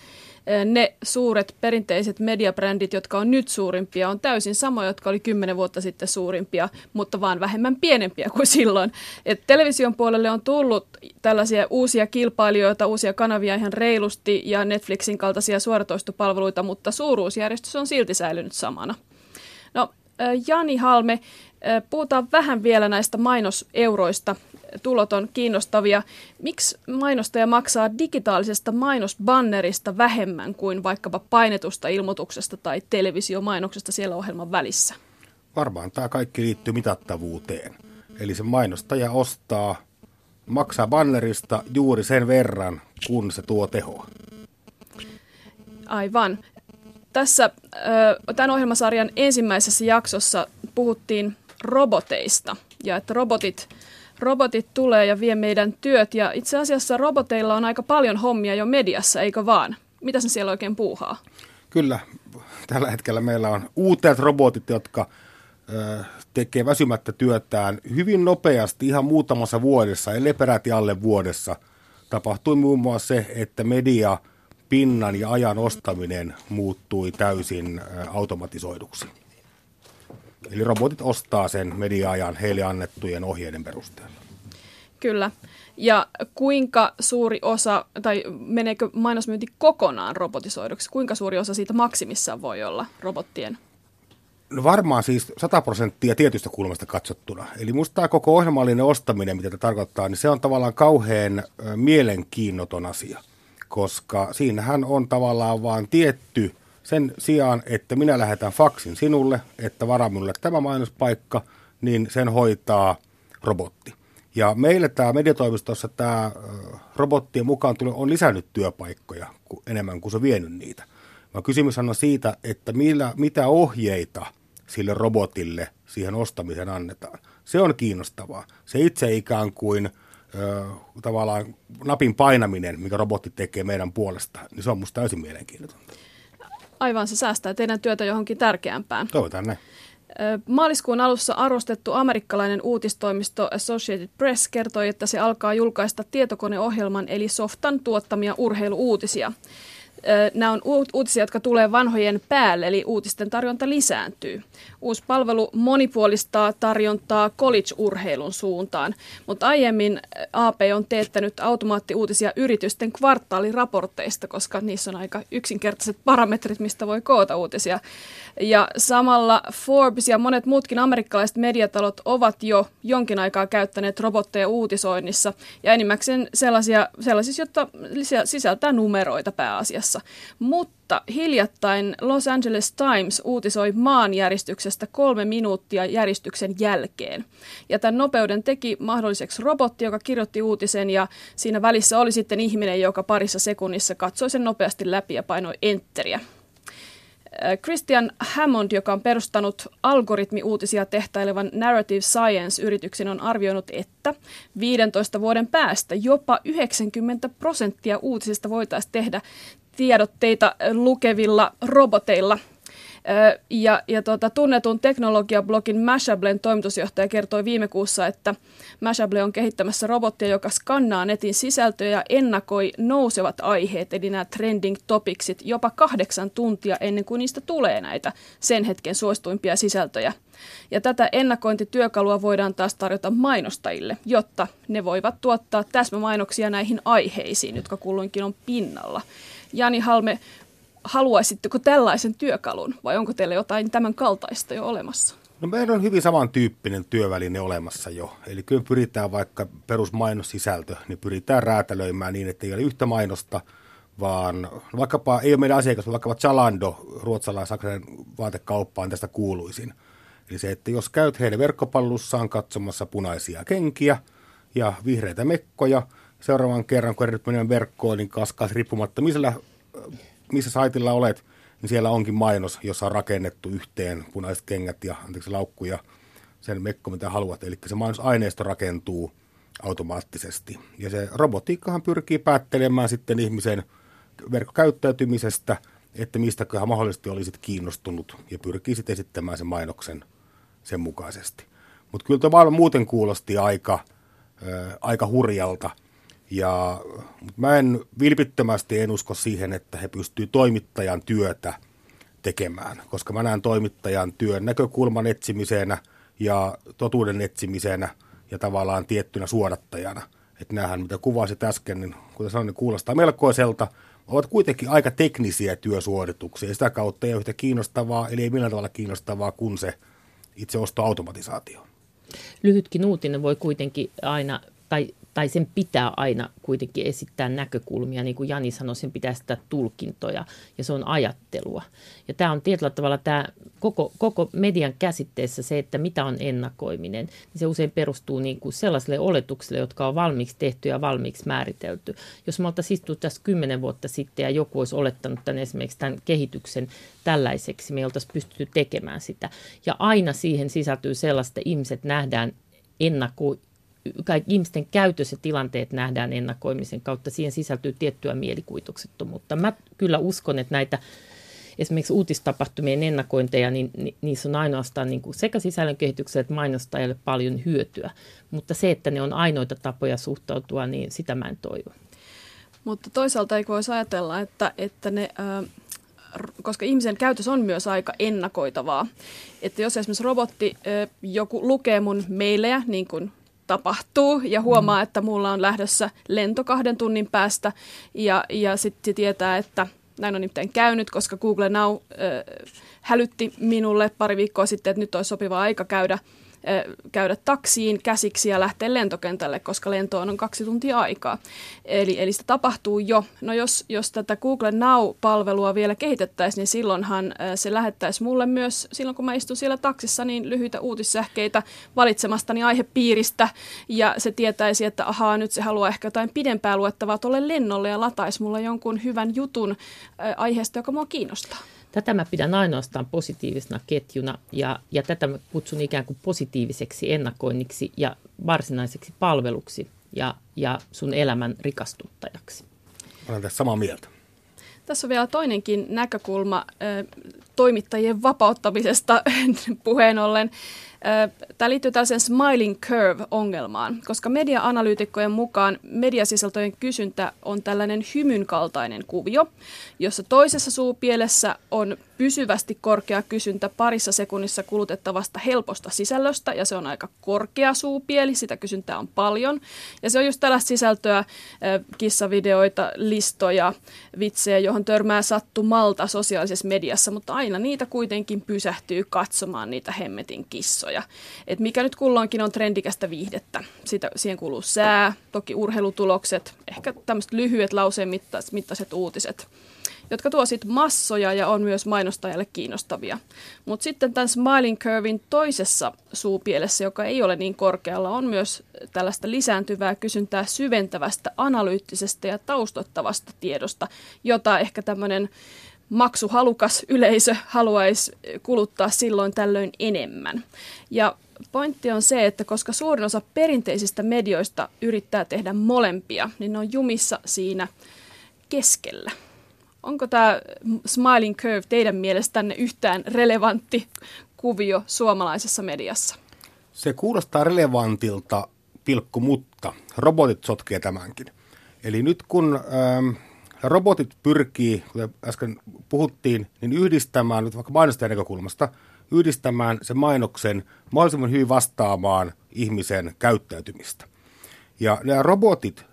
ne suuret perinteiset mediabrändit, jotka on nyt suurimpia, on täysin samoja, jotka oli kymmenen vuotta sitten suurimpia, mutta vaan vähemmän pienempiä kuin silloin. Et television puolelle on tullut tällaisia uusia kilpailijoita, uusia kanavia ihan reilusti ja Netflixin kaltaisia suoratoistopalveluita, mutta suuruusjärjestys on silti säilynyt samana. No, Jani Halme, puhutaan vähän vielä näistä mainoseuroista tulot on kiinnostavia. Miksi mainostaja maksaa digitaalisesta mainosbannerista vähemmän kuin vaikkapa painetusta ilmoituksesta tai televisiomainoksesta siellä ohjelman välissä? Varmaan tämä kaikki liittyy mitattavuuteen. Eli se mainostaja ostaa, maksaa bannerista juuri sen verran, kun se tuo tehoa. Aivan. Tässä tämän ohjelmasarjan ensimmäisessä jaksossa puhuttiin roboteista ja että robotit robotit tulee ja vie meidän työt. Ja itse asiassa roboteilla on aika paljon hommia jo mediassa, eikö vaan? Mitä se siellä oikein puuhaa? Kyllä, tällä hetkellä meillä on uutet robotit, jotka tekee väsymättä työtään hyvin nopeasti, ihan muutamassa vuodessa, eli peräti alle vuodessa. Tapahtui muun muassa se, että media pinnan ja ajan ostaminen muuttui täysin automatisoiduksi. Eli robotit ostaa sen media-ajan heille annettujen ohjeiden perusteella. Kyllä. Ja kuinka suuri osa, tai meneekö mainosmyynti kokonaan robotisoiduksi? Kuinka suuri osa siitä maksimissaan voi olla robottien No varmaan siis 100 prosenttia tietystä kulmasta katsottuna. Eli musta tämä koko ohjelmallinen ostaminen, mitä tämä tarkoittaa, niin se on tavallaan kauhean mielenkiinnoton asia. Koska siinähän on tavallaan vaan tietty sen sijaan, että minä lähetän faksin sinulle, että vara minulle tämä mainospaikka, niin sen hoitaa robotti. Ja meille tämä mediatoimistossa tämä robottien mukaan tulo on lisännyt työpaikkoja enemmän kuin se vienyt niitä. Mä kysymys on siitä, että millä, mitä ohjeita – sille robotille siihen ostamiseen annetaan. Se on kiinnostavaa. Se itse ikään kuin ö, tavallaan napin painaminen, mikä robotti tekee meidän puolesta, niin se on musta täysin mielenkiintoista. Aivan, se säästää teidän työtä johonkin tärkeämpään. Toivotaan näin. Maaliskuun alussa arvostettu amerikkalainen uutistoimisto Associated Press kertoi, että se alkaa julkaista tietokoneohjelman eli softan tuottamia urheiluuutisia. Nämä on uutisia, jotka tulee vanhojen päälle, eli uutisten tarjonta lisääntyy. Uusi palvelu monipuolistaa tarjontaa college-urheilun suuntaan, mutta aiemmin AP on teettänyt automaattiuutisia yritysten kvartaaliraporteista, koska niissä on aika yksinkertaiset parametrit, mistä voi koota uutisia. Ja samalla Forbes ja monet muutkin amerikkalaiset mediatalot ovat jo jonkin aikaa käyttäneet robotteja uutisoinnissa ja enimmäkseen sellaisia, sellaisissa, jotta sisältää numeroita pääasiassa. Mutta hiljattain Los Angeles Times uutisoi maanjäristyksestä kolme minuuttia järjestyksen jälkeen. Ja tämän nopeuden teki mahdolliseksi robotti, joka kirjoitti uutisen ja siinä välissä oli sitten ihminen, joka parissa sekunnissa katsoi sen nopeasti läpi ja painoi enteriä. Christian Hammond, joka on perustanut algoritmiuutisia tehtailevan Narrative Science-yrityksen, on arvioinut, että 15 vuoden päästä jopa 90 prosenttia uutisista voitaisiin tehdä tiedotteita lukevilla roboteilla – ja, ja tota, tunnetun teknologiablogin Mashablen toimitusjohtaja kertoi viime kuussa, että Mashable on kehittämässä robottia, joka skannaa netin sisältöjä ja ennakoi nousevat aiheet, eli nämä trending topicsit, jopa kahdeksan tuntia ennen kuin niistä tulee näitä sen hetken suosituimpia sisältöjä. Ja tätä ennakointityökalua voidaan taas tarjota mainostajille, jotta ne voivat tuottaa täsmämainoksia näihin aiheisiin, jotka kulloinkin on pinnalla. Jani Halme, haluaisitteko tällaisen työkalun vai onko teillä jotain tämän kaltaista jo olemassa? No meillä on hyvin samantyyppinen työväline olemassa jo. Eli kyllä pyritään vaikka perusmainossisältö, niin pyritään räätälöimään niin, että ei ole yhtä mainosta, vaan vaikkapa, ei ole meidän asiakas, vaikkapa Chalando, ruotsalainen saksalainen vaatekauppa on tästä kuuluisin. Eli se, että jos käyt heidän verkkopallussaan katsomassa punaisia kenkiä ja vihreitä mekkoja, seuraavan kerran kun ehdit verkkoon, niin kaskas riippumatta missä missä saitilla olet, niin siellä onkin mainos, jossa on rakennettu yhteen punaiset kengät ja anteeksi, laukku ja sen mekko, mitä haluat. Eli se mainosaineisto rakentuu automaattisesti. Ja se robotiikkahan pyrkii päättelemään sitten ihmisen verkkokäyttäytymisestä, että mistäköhän mahdollisesti olisit kiinnostunut ja pyrkii sitten esittämään sen mainoksen sen mukaisesti. Mutta kyllä tuo muuten kuulosti aika, äh, aika hurjalta – ja mä en vilpittömästi en usko siihen, että he pystyvät toimittajan työtä tekemään, koska mä näen toimittajan työn näkökulman etsimisenä ja totuuden etsimisenä ja tavallaan tiettynä suodattajana. Että näähän, mitä kuvasit äsken, niin kuten sanoin, niin kuulostaa melkoiselta, ovat kuitenkin aika teknisiä työsuorituksia sitä kautta ei ole yhtä kiinnostavaa, eli ei millään tavalla kiinnostavaa kuin se itse ostoautomatisaatio. Lyhytkin uutinen voi kuitenkin aina, tai tai sen pitää aina kuitenkin esittää näkökulmia, niin kuin Jani sanoi, sen pitää sitä tulkintoja ja se on ajattelua. Ja tämä on tietyllä tavalla tämä koko, koko median käsitteessä se, että mitä on ennakoiminen, niin se usein perustuu niin kuin sellaisille oletuksille, jotka on valmiiksi tehty ja valmiiksi määritelty. Jos me oltaisiin istuttu tässä kymmenen vuotta sitten ja joku olisi olettanut tämän esimerkiksi tämän kehityksen tällaiseksi, me ei oltaisi pystytty tekemään sitä. Ja aina siihen sisältyy sellaista, että ihmiset nähdään ennakko kaikki ihmisten käytös ja tilanteet nähdään ennakoimisen kautta. Siihen sisältyy tiettyä mielikuvituksettomuutta. Mä kyllä uskon, että näitä esimerkiksi uutistapahtumien ennakointeja, niin, niin niissä on ainoastaan niin kuin sekä sisällön kehitykselle että mainostajalle paljon hyötyä. Mutta se, että ne on ainoita tapoja suhtautua, niin sitä mä en toivo. Mutta toisaalta ei voisi ajatella, että, että ne... Ää, koska ihmisen käytös on myös aika ennakoitavaa. Että jos esimerkiksi robotti, joku lukee mun mailejä, niin kuin tapahtuu ja huomaa, mm. että mulla on lähdössä lento kahden tunnin päästä ja, ja sitten tietää, että näin on nimittäin käynyt, koska Google Now äh, hälytti minulle pari viikkoa sitten, että nyt olisi sopiva aika käydä käydä taksiin käsiksi ja lähteä lentokentälle, koska lentoon on kaksi tuntia aikaa. Eli, eli sitä tapahtuu jo. No jos, jos tätä Google Now-palvelua vielä kehitettäisiin, niin silloinhan se lähettäisi mulle myös, silloin kun mä istun siellä taksissa, niin lyhyitä uutissähkeitä valitsemastani aihepiiristä. Ja se tietäisi, että ahaa, nyt se haluaa ehkä jotain pidempää luettavaa tuolle lennolle ja lataisi mulle jonkun hyvän jutun aiheesta, joka mua kiinnostaa. Tätä mä pidän ainoastaan positiivisena ketjuna ja, ja tätä mä kutsun ikään kuin positiiviseksi ennakoinniksi ja varsinaiseksi palveluksi ja, ja sun elämän rikastuttajaksi. Olen tässä samaa mieltä. Tässä on vielä toinenkin näkökulma toimittajien vapauttamisesta puheen ollen. Tämä liittyy tällaiseen smiling curve-ongelmaan, koska media-analyytikkojen mukaan mediasisältöjen kysyntä on tällainen hymyn kaltainen kuvio, jossa toisessa suupielessä on pysyvästi korkea kysyntä parissa sekunnissa kulutettavasta helposta sisällöstä, ja se on aika korkea suupieli, sitä kysyntää on paljon. Ja se on just tällaista sisältöä, kissavideoita, listoja, vitsejä, johon törmää sattumalta sosiaalisessa mediassa, mutta aina niitä kuitenkin pysähtyy katsomaan niitä hemmetin kissoja. Et mikä nyt kulloinkin on trendikästä viihdettä. Sitä, siihen kuuluu sää, toki urheilutulokset, ehkä tämmöiset lyhyet lauseen mittaiset uutiset jotka tuo sitten massoja ja on myös mainostajalle kiinnostavia. Mutta sitten tämän Smiling Curvein toisessa suupielessä, joka ei ole niin korkealla, on myös tällaista lisääntyvää kysyntää syventävästä, analyyttisestä ja taustottavasta tiedosta, jota ehkä tämmöinen maksuhalukas yleisö haluaisi kuluttaa silloin tällöin enemmän. Ja pointti on se, että koska suurin osa perinteisistä medioista yrittää tehdä molempia, niin ne on jumissa siinä keskellä. Onko tämä Smiling Curve teidän mielestänne yhtään relevantti kuvio suomalaisessa mediassa? Se kuulostaa relevantilta, pilkku, mutta robotit sotkee tämänkin. Eli nyt kun ähm, robotit pyrkii, kuten äsken puhuttiin, niin yhdistämään, nyt vaikka mainostajan näkökulmasta, yhdistämään sen mainoksen mahdollisimman hyvin vastaamaan ihmisen käyttäytymistä. Ja nämä robotit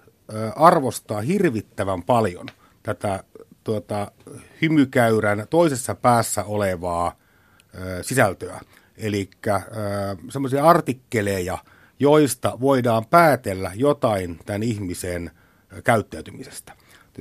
arvostaa hirvittävän paljon tätä tuota, hymykäyrän toisessa päässä olevaa sisältöä. Eli semmoisia artikkeleja, joista voidaan päätellä jotain tämän ihmisen käyttäytymisestä.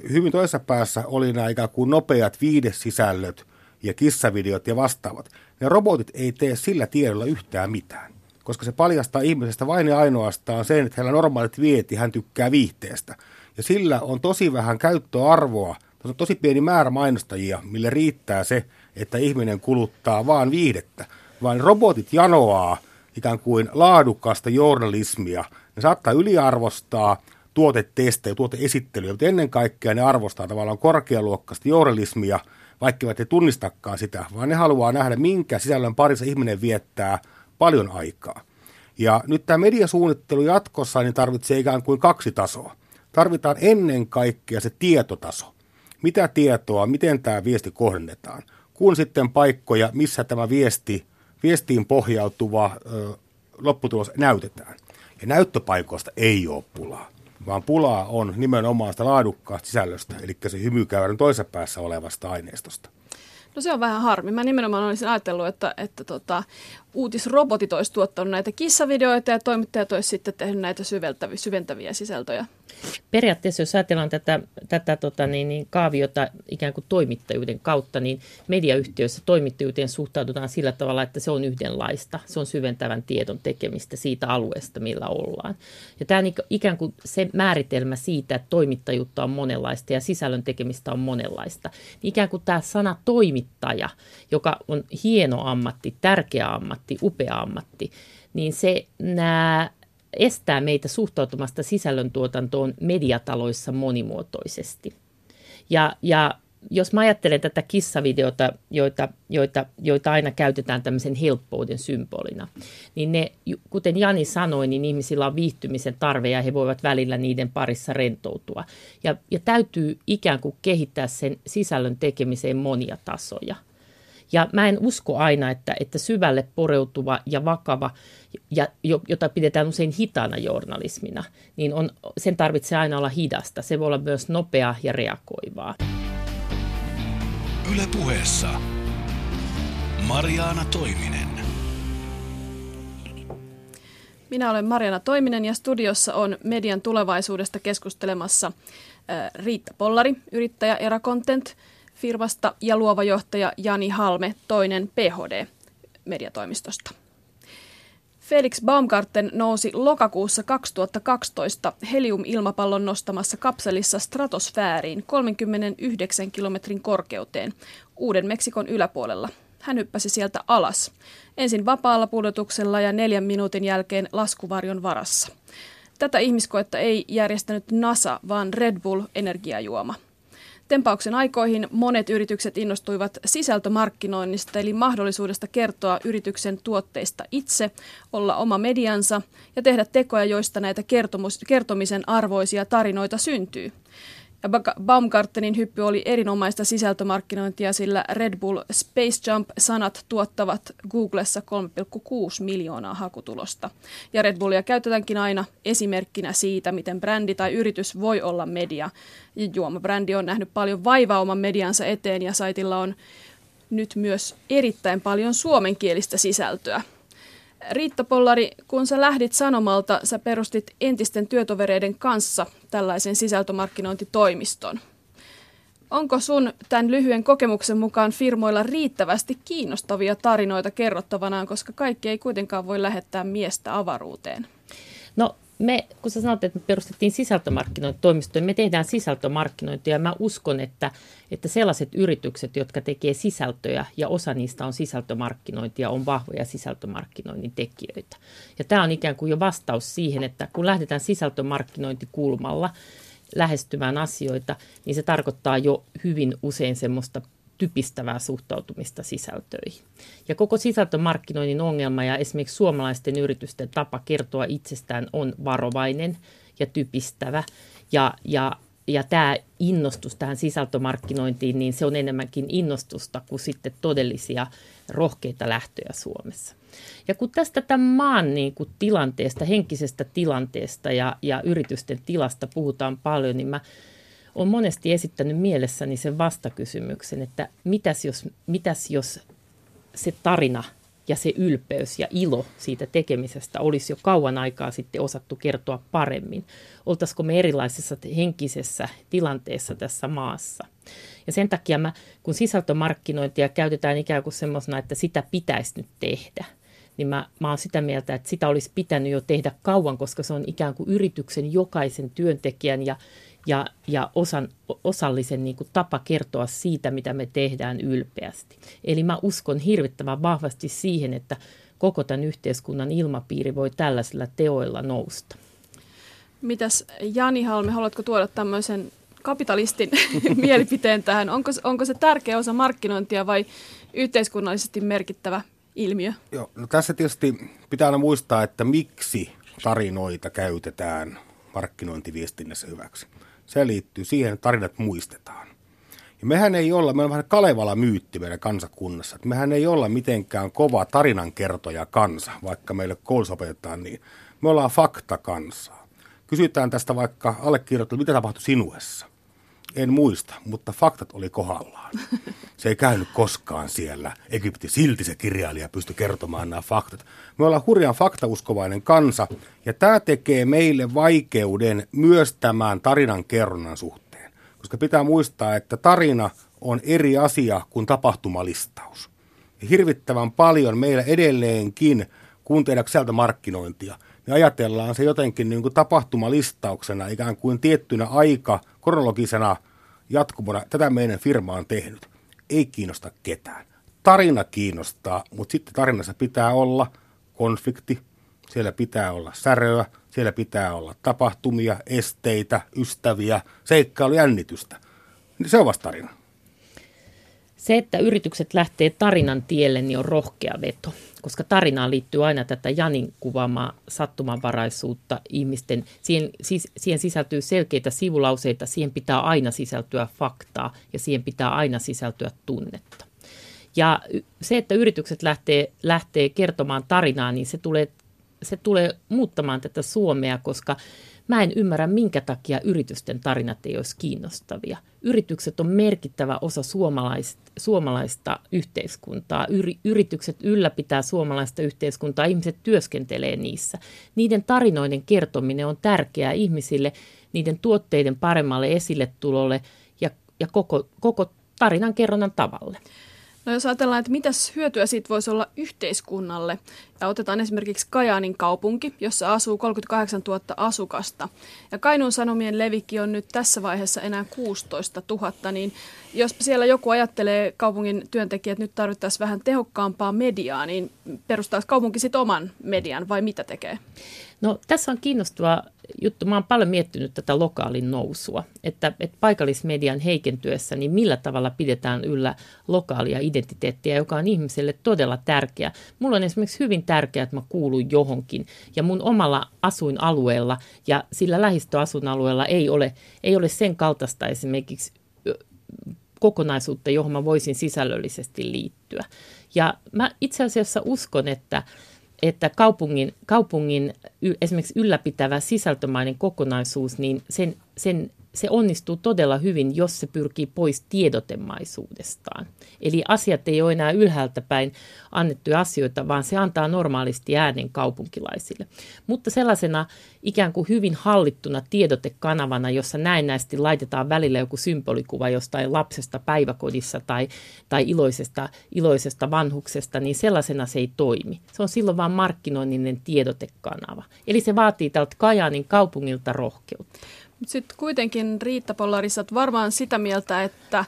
Hyvin toisessa päässä oli nämä ikään kuin nopeat viidesisällöt ja kissavideot ja vastaavat. Ne robotit ei tee sillä tiedolla yhtään mitään, koska se paljastaa ihmisestä vain ja ainoastaan sen, että hänellä normaalit vieti, hän tykkää viihteestä. Ja sillä on tosi vähän käyttöarvoa – tässä on tosi pieni määrä mainostajia, mille riittää se, että ihminen kuluttaa vaan viihdettä. Vaan robotit janoaa ikään kuin laadukasta journalismia. Ne saattaa yliarvostaa tuotetestejä, tuoteesittelyjä, mutta ennen kaikkea ne arvostaa tavallaan korkealuokkaista journalismia, vaikka he tunnistakaan sitä, vaan ne haluaa nähdä, minkä sisällön parissa ihminen viettää paljon aikaa. Ja nyt tämä mediasuunnittelu jatkossa niin tarvitsee ikään kuin kaksi tasoa. Tarvitaan ennen kaikkea se tietotaso mitä tietoa, miten tämä viesti kohdennetaan, kun sitten paikkoja, missä tämä viesti, viestiin pohjautuva ö, lopputulos näytetään. Ja näyttöpaikoista ei ole pulaa, vaan pulaa on nimenomaan sitä laadukkaasta sisällöstä, eli se hymykäyrän toisessa päässä olevasta aineistosta. No se on vähän harmi. Mä nimenomaan olisin ajatellut, että, että tota, uutisrobotit olisi tuottanut näitä kissavideoita ja toimittajat olisi sitten tehnyt näitä syventäviä, syventäviä sisältöjä. Periaatteessa, jos ajatellaan tätä, tätä tota, niin, niin, kaaviota ikään kuin toimittajuuden kautta, niin mediayhtiöissä toimittajuuteen suhtaudutaan sillä tavalla, että se on yhdenlaista. Se on syventävän tiedon tekemistä siitä alueesta, millä ollaan. Ja tämä on ikään kuin se määritelmä siitä, että toimittajuutta on monenlaista ja sisällön tekemistä on monenlaista. Ikään kuin tämä sana toimittaja, joka on hieno ammatti, tärkeä ammatti, upea ammatti, niin se nämä estää meitä suhtautumasta sisällöntuotantoon mediataloissa monimuotoisesti. Ja, ja jos mä ajattelen tätä kissavideota, joita, joita, joita aina käytetään tämmöisen helppouden symbolina, niin ne, kuten Jani sanoi, niin ihmisillä on viihtymisen tarve ja he voivat välillä niiden parissa rentoutua. Ja, ja täytyy ikään kuin kehittää sen sisällön tekemiseen monia tasoja. Ja mä en usko aina, että, että syvälle poreutuva ja vakava, ja, jota pidetään usein hitaana journalismina, niin on, sen tarvitsee aina olla hidasta. Se voi olla myös nopeaa ja reagoivaa. Yle puheessa Mariana Toiminen. Minä olen Mariana Toiminen ja studiossa on median tulevaisuudesta keskustelemassa Riitta Pollari, yrittäjä Era Content firmasta ja luova johtaja Jani Halme, toinen PHD mediatoimistosta. Felix Baumgarten nousi lokakuussa 2012 helium-ilmapallon nostamassa kapselissa stratosfääriin 39 kilometrin korkeuteen Uuden Meksikon yläpuolella. Hän hyppäsi sieltä alas. Ensin vapaalla pudotuksella ja neljän minuutin jälkeen laskuvarjon varassa. Tätä ihmiskoetta ei järjestänyt NASA, vaan Red Bull energiajuoma – Tempauksen aikoihin monet yritykset innostuivat sisältömarkkinoinnista, eli mahdollisuudesta kertoa yrityksen tuotteista itse, olla oma mediansa ja tehdä tekoja, joista näitä kertomus, kertomisen arvoisia tarinoita syntyy. Ja Baumgartenin hyppy oli erinomaista sisältömarkkinointia, sillä Red Bull Space Jump-sanat tuottavat Googlessa 3,6 miljoonaa hakutulosta. Ja Red Bullia käytetäänkin aina esimerkkinä siitä, miten brändi tai yritys voi olla media. Juomabrändi on nähnyt paljon vaivaa oman mediansa eteen ja saitilla on nyt myös erittäin paljon suomenkielistä sisältöä. Riitta Pollari, kun sä lähdit Sanomalta, sä perustit entisten työtovereiden kanssa tällaisen sisältömarkkinointitoimiston. Onko sun tämän lyhyen kokemuksen mukaan firmoilla riittävästi kiinnostavia tarinoita kerrottavanaan, koska kaikki ei kuitenkaan voi lähettää miestä avaruuteen? No me, kun sä sanoit, että me perustettiin sisältömarkkinointitoimistoja, me tehdään sisältömarkkinointia ja mä uskon, että, että sellaiset yritykset, jotka tekee sisältöjä ja osa niistä on sisältömarkkinointia, on vahvoja sisältömarkkinoinnin tekijöitä. Ja tämä on ikään kuin jo vastaus siihen, että kun lähdetään sisältömarkkinointikulmalla lähestymään asioita, niin se tarkoittaa jo hyvin usein semmoista typistävää suhtautumista sisältöihin. Ja koko sisältömarkkinoinnin ongelma ja esimerkiksi suomalaisten yritysten tapa kertoa itsestään on varovainen ja typistävä. Ja, ja, ja tämä innostus tähän sisältömarkkinointiin, niin se on enemmänkin innostusta kuin sitten todellisia rohkeita lähtöjä Suomessa. Ja kun tästä tämän maan niin kuin tilanteesta, henkisestä tilanteesta ja, ja yritysten tilasta puhutaan paljon, niin mä olen monesti esittänyt mielessäni sen vastakysymyksen, että mitäs jos, mitäs jos se tarina ja se ylpeys ja ilo siitä tekemisestä olisi jo kauan aikaa sitten osattu kertoa paremmin. Oltaisiko me erilaisessa henkisessä tilanteessa tässä maassa. Ja sen takia mä, kun sisältömarkkinointia käytetään ikään kuin semmoisena, että sitä pitäisi nyt tehdä, niin mä, mä oon sitä mieltä, että sitä olisi pitänyt jo tehdä kauan, koska se on ikään kuin yrityksen jokaisen työntekijän ja ja, ja osan, osallisen niin kuin tapa kertoa siitä, mitä me tehdään ylpeästi. Eli mä uskon hirvittävän vahvasti siihen, että koko tämän yhteiskunnan ilmapiiri voi tällaisilla teoilla nousta. Mitäs Jani Halme, haluatko tuoda tämmöisen kapitalistin mielipiteen tähän? Onko, onko se tärkeä osa markkinointia vai yhteiskunnallisesti merkittävä ilmiö? Joo, no tässä tietysti pitää aina muistaa, että miksi tarinoita käytetään markkinointiviestinnässä hyväksi. Se liittyy siihen, että tarinat muistetaan. Ja mehän ei olla, me ollaan vähän Kalevala myytti meidän kansakunnassa, että mehän ei olla mitenkään kova tarinankertoja kansa, vaikka meille koulussa opetetaan niin. Me ollaan fakta kansaa. Kysytään tästä vaikka allekirjoittelua, mitä tapahtui sinuessa. En muista, mutta faktat oli kohdallaan. Se ei käynyt koskaan siellä. Egypti, silti se kirjailija pystyi kertomaan nämä faktat. Me ollaan hurjan faktauskovainen kansa, ja tämä tekee meille vaikeuden myös tämän tarinan kerronnan suhteen. Koska pitää muistaa, että tarina on eri asia kuin tapahtumalistaus. Ja hirvittävän paljon meillä edelleenkin, kun tehdään sieltä markkinointia, niin ajatellaan se jotenkin niin kuin tapahtumalistauksena, ikään kuin tiettynä aika, kronologisena jatkumona. Tätä meidän firma on tehnyt. Ei kiinnosta ketään. Tarina kiinnostaa, mutta sitten tarinassa pitää olla konflikti, siellä pitää olla säröä, siellä pitää olla tapahtumia, esteitä, ystäviä, seikkailu, jännitystä. Se on vasta tarina. Se, että yritykset lähtee tarinan tielle, niin on rohkea veto, koska tarinaan liittyy aina tätä Janin kuvaamaa sattumanvaraisuutta ihmisten. Siihen, siis, siihen sisältyy selkeitä sivulauseita, siihen pitää aina sisältyä faktaa ja siihen pitää aina sisältyä tunnetta. Ja se, että yritykset lähtee, lähtee kertomaan tarinaa, niin se tulee, se tulee muuttamaan tätä Suomea, koska Mä en ymmärrä, minkä takia yritysten tarinat ei olisi kiinnostavia. Yritykset on merkittävä osa suomalaista, suomalaista yhteiskuntaa. Yri, yritykset ylläpitää suomalaista yhteiskuntaa, ihmiset työskentelee niissä. Niiden tarinoiden kertominen on tärkeää ihmisille, niiden tuotteiden paremmalle esille tulolle ja, ja koko, koko tarinan kerronnan tavalle. No jos ajatellaan, että mitäs hyötyä siitä voisi olla yhteiskunnalle, ja otetaan esimerkiksi Kajaanin kaupunki, jossa asuu 38 000 asukasta, ja Kainuun Sanomien levikki on nyt tässä vaiheessa enää 16 000, niin jos siellä joku ajattelee kaupungin työntekijät, että nyt tarvittaisiin vähän tehokkaampaa mediaa, niin perustaisi kaupunki sitten oman median vai mitä tekee? No tässä on kiinnostava juttu. Mä oon paljon miettinyt tätä lokaalin nousua, että, että paikallismedian heikentyessä, niin millä tavalla pidetään yllä lokaalia identiteettiä, joka on ihmiselle todella tärkeä. Mulla on esimerkiksi hyvin tärkeää, että mä kuulun johonkin ja mun omalla asuinalueella ja sillä lähistöasuinalueella ei ole, ei ole sen kaltaista esimerkiksi kokonaisuutta, johon mä voisin sisällöllisesti liittyä. Ja mä itse asiassa uskon, että että kaupungin, kaupungin esimerkiksi ylläpitävä sisältömainen kokonaisuus, niin sen, sen se onnistuu todella hyvin, jos se pyrkii pois tiedotemaisuudestaan. Eli asiat ei ole enää ylhäältä päin annettuja asioita, vaan se antaa normaalisti äänen kaupunkilaisille. Mutta sellaisena ikään kuin hyvin hallittuna tiedotekanavana, jossa näennäisesti laitetaan välillä joku symbolikuva jostain lapsesta päiväkodissa tai, tai iloisesta, iloisesta vanhuksesta, niin sellaisena se ei toimi. Se on silloin vain markkinoinninen tiedotekanava. Eli se vaatii tältä Kajaanin kaupungilta rohkeutta. Sitten kuitenkin Riitta Pollarisat varmaan sitä mieltä, että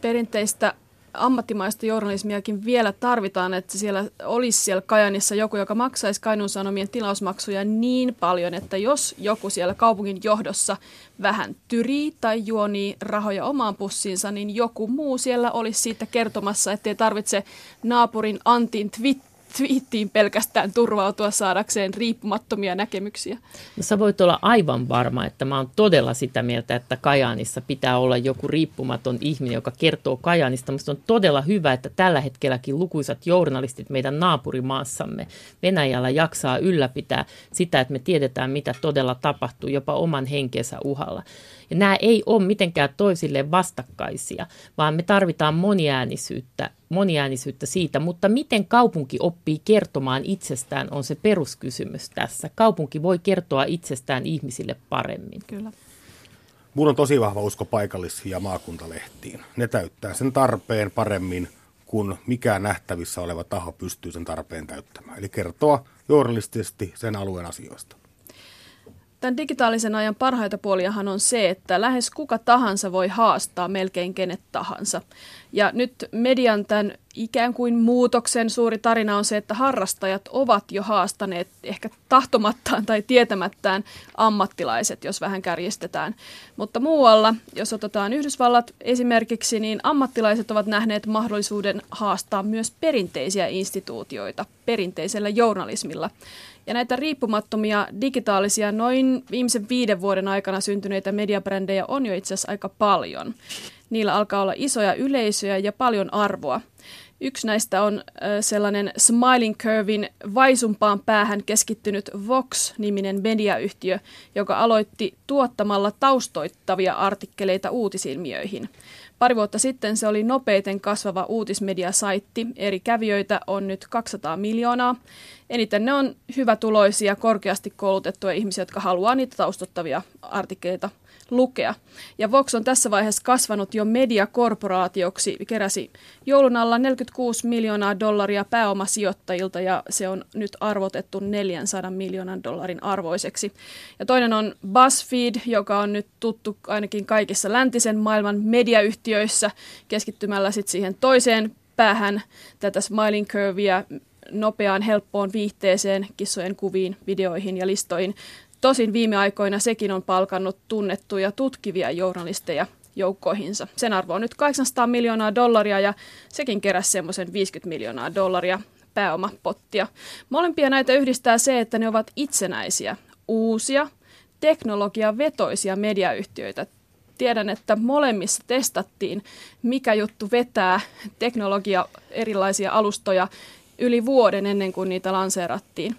perinteistä ammattimaista journalismiakin vielä tarvitaan, että siellä olisi siellä Kajanissa joku, joka maksaisi Kainuun Sanomien tilausmaksuja niin paljon, että jos joku siellä kaupungin johdossa vähän tyrii tai juonii rahoja omaan pussiinsa, niin joku muu siellä olisi siitä kertomassa, ettei tarvitse naapurin Antin twit twiittiin pelkästään turvautua saadakseen riippumattomia näkemyksiä? No sä voit olla aivan varma, että mä oon todella sitä mieltä, että Kajaanissa pitää olla joku riippumaton ihminen, joka kertoo Kajaanista. Musta on todella hyvä, että tällä hetkelläkin lukuisat journalistit meidän naapurimaassamme Venäjällä jaksaa ylläpitää sitä, että me tiedetään, mitä todella tapahtuu jopa oman henkensä uhalla. Ja nämä ei ole mitenkään toisille vastakkaisia, vaan me tarvitaan moniäänisyyttä, moniäänisyyttä siitä. Mutta miten kaupunki oppii kertomaan itsestään on se peruskysymys tässä. Kaupunki voi kertoa itsestään ihmisille paremmin. Kyllä. Mulla on tosi vahva usko paikallis- ja maakuntalehtiin. Ne täyttää sen tarpeen paremmin kun mikään nähtävissä oleva taho pystyy sen tarpeen täyttämään. Eli kertoa journalistisesti sen alueen asioista. Tämän digitaalisen ajan parhaita puoliahan on se, että lähes kuka tahansa voi haastaa melkein kenet tahansa. Ja nyt median tämän ikään kuin muutoksen suuri tarina on se, että harrastajat ovat jo haastaneet ehkä tahtomattaan tai tietämättään ammattilaiset, jos vähän kärjistetään. Mutta muualla, jos otetaan Yhdysvallat esimerkiksi, niin ammattilaiset ovat nähneet mahdollisuuden haastaa myös perinteisiä instituutioita perinteisellä journalismilla. Ja näitä riippumattomia digitaalisia noin viimeisen viiden vuoden aikana syntyneitä mediabrändejä on jo itse asiassa aika paljon. Niillä alkaa olla isoja yleisöjä ja paljon arvoa. Yksi näistä on sellainen Smiling Curvin vaisumpaan päähän keskittynyt Vox-niminen mediayhtiö, joka aloitti tuottamalla taustoittavia artikkeleita uutisilmiöihin. Pari vuotta sitten se oli nopeiten kasvava uutismediasaitti. Eri kävijöitä on nyt 200 miljoonaa. Eniten ne on hyvätuloisia, korkeasti koulutettuja ihmisiä, jotka haluaa niitä taustottavia artikkeleita lukea. Ja Vox on tässä vaiheessa kasvanut jo mediakorporaatioksi, keräsi joulun alla 46 miljoonaa dollaria pääomasijoittajilta ja se on nyt arvotettu 400 miljoonan dollarin arvoiseksi. Ja toinen on BuzzFeed, joka on nyt tuttu ainakin kaikissa läntisen maailman mediayhtiöissä keskittymällä sitten siihen toiseen päähän tätä smiling curvea nopeaan, helppoon viihteeseen, kissojen kuviin, videoihin ja listoihin. Tosin viime aikoina sekin on palkannut tunnettuja tutkivia journalisteja joukkoihinsa. Sen arvo on nyt 800 miljoonaa dollaria ja sekin keräsi semmoisen 50 miljoonaa dollaria pääomapottia. Molempia näitä yhdistää se, että ne ovat itsenäisiä, uusia, teknologiavetoisia mediayhtiöitä. Tiedän, että molemmissa testattiin, mikä juttu vetää teknologia erilaisia alustoja yli vuoden ennen kuin niitä lanseerattiin.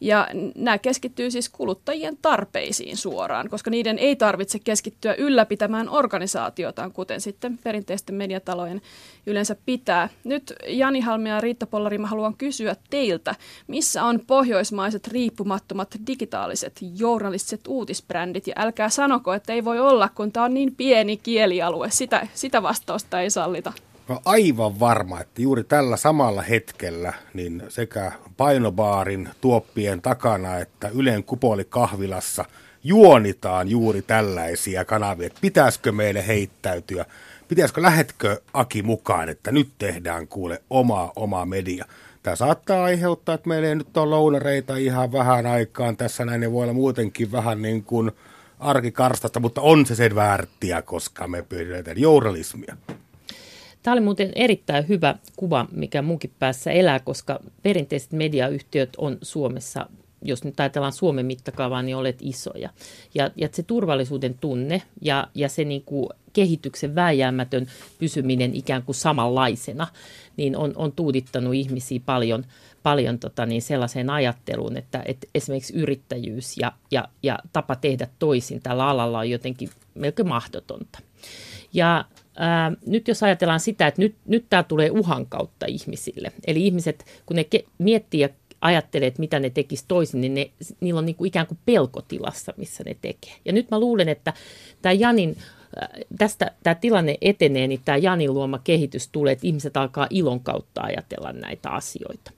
Ja nämä keskittyy siis kuluttajien tarpeisiin suoraan, koska niiden ei tarvitse keskittyä ylläpitämään organisaatiotaan, kuten sitten perinteisten mediatalojen yleensä pitää. Nyt Jani Halmi ja Riitta Pollari, mä haluan kysyä teiltä, missä on pohjoismaiset riippumattomat digitaaliset journalistiset uutisbrändit, ja älkää sanoko, että ei voi olla, kun tämä on niin pieni kielialue. Sitä, sitä vastausta ei sallita. No aivan varma, että juuri tällä samalla hetkellä niin sekä painobaarin tuoppien takana että Ylen kupolikahvilassa juonitaan juuri tällaisia kanavia. Että pitäisikö meille heittäytyä, pitäisikö, lähetkö Aki mukaan, että nyt tehdään kuule oma, oma media. Tämä saattaa aiheuttaa, että meillä ei nyt ole lounareita ihan vähän aikaan. Tässä näin ne voi olla muutenkin vähän niin kuin arkikarstasta, mutta on se sen väärtiä, koska me pyydetään journalismia. Tämä oli muuten erittäin hyvä kuva, mikä munkin päässä elää, koska perinteiset mediayhtiöt on Suomessa jos nyt ajatellaan Suomen mittakaavaa, niin olet isoja. Ja, ja se turvallisuuden tunne ja, ja se niin kuin kehityksen vääjäämätön pysyminen ikään kuin samanlaisena, niin on, on tuudittanut ihmisiä paljon, paljon tota niin sellaiseen ajatteluun, että, että esimerkiksi yrittäjyys ja, ja, ja tapa tehdä toisin tällä alalla on jotenkin melkein mahdotonta. Ja ää, nyt jos ajatellaan sitä, että nyt, nyt tämä tulee uhan kautta ihmisille, eli ihmiset, kun ne ke- miettii ja ajattelee, että mitä ne tekisi toisin, niin ne, niillä on niin kuin ikään kuin pelkotilassa, missä ne tekee. Ja nyt mä luulen, että tämä Janin tästä tämä tilanne etenee, niin tämä Janin luoma kehitys tulee, että ihmiset alkaa ilon kautta ajatella näitä asioita.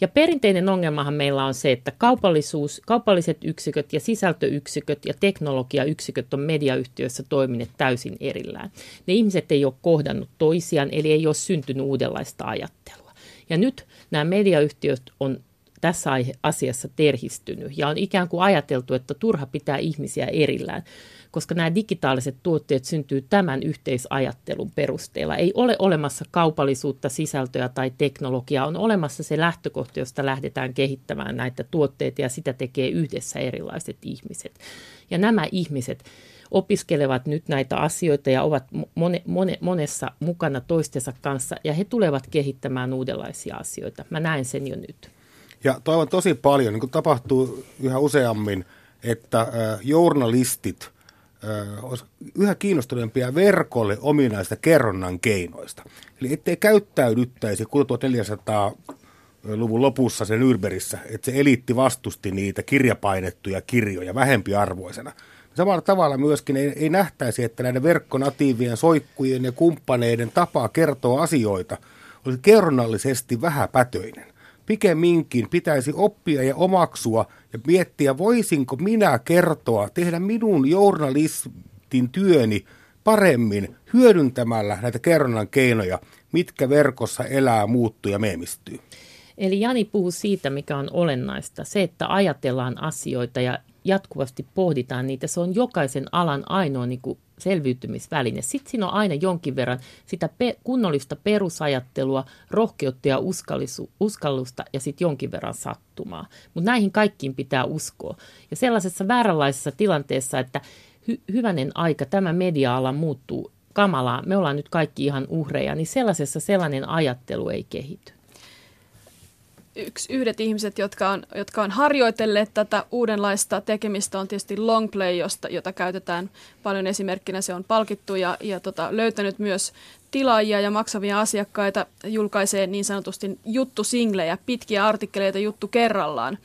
Ja perinteinen ongelmahan meillä on se, että kaupallisuus, kaupalliset yksiköt ja sisältöyksiköt ja teknologiayksiköt on mediayhtiöissä toimineet täysin erillään. Ne ihmiset ei ole kohdannut toisiaan, eli ei ole syntynyt uudenlaista ajattelua. Ja nyt nämä mediayhtiöt on tässä asiassa terhistynyt ja on ikään kuin ajateltu, että turha pitää ihmisiä erillään koska nämä digitaaliset tuotteet syntyy tämän yhteisajattelun perusteella. Ei ole olemassa kaupallisuutta, sisältöä tai teknologiaa, on olemassa se lähtökohta, josta lähdetään kehittämään näitä tuotteita ja sitä tekee yhdessä erilaiset ihmiset. Ja nämä ihmiset opiskelevat nyt näitä asioita ja ovat mone, mone, monessa mukana toistensa kanssa ja he tulevat kehittämään uudenlaisia asioita. Mä näen sen jo nyt. Ja toivon tosi paljon, niin kuin tapahtuu yhä useammin, että journalistit – yhä kiinnostuneempia verkolle ominaista kerronnan keinoista. Eli ettei käyttäydyttäisi, kuten 1400-luvun lopussa sen Ylberissä, että se eliitti vastusti niitä kirjapainettuja kirjoja vähempiarvoisena. Samalla tavalla myöskin ei, ei nähtäisi, että näiden verkkonatiivien soikkujen ja kumppaneiden tapa kertoa asioita olisi kerronnallisesti vähäpätöinen pikemminkin pitäisi oppia ja omaksua ja miettiä, voisinko minä kertoa, tehdä minun journalistin työni paremmin hyödyntämällä näitä kerronnan keinoja, mitkä verkossa elää, muuttuu ja meemistyy. Eli Jani puhuu siitä, mikä on olennaista. Se, että ajatellaan asioita ja jatkuvasti pohditaan niitä. Se on jokaisen alan ainoa niin kuin selviytymisväline. Sitten siinä on aina jonkin verran sitä pe- kunnollista perusajattelua, rohkeutta ja uskallusta ja sitten jonkin verran sattumaa. Mutta näihin kaikkiin pitää uskoa. Ja sellaisessa vääränlaisessa tilanteessa, että hy- hyvänen aika, tämä media-ala muuttuu kamalaa, me ollaan nyt kaikki ihan uhreja, niin sellaisessa sellainen ajattelu ei kehity yksi, yhdet ihmiset, jotka on, jotka on harjoitelleet tätä uudenlaista tekemistä, on tietysti Longplay, josta, jota käytetään paljon esimerkkinä. Se on palkittu ja, ja tota, löytänyt myös tilaajia ja maksavia asiakkaita, julkaisee niin sanotusti juttusinglejä, pitkiä artikkeleita juttu kerrallaan.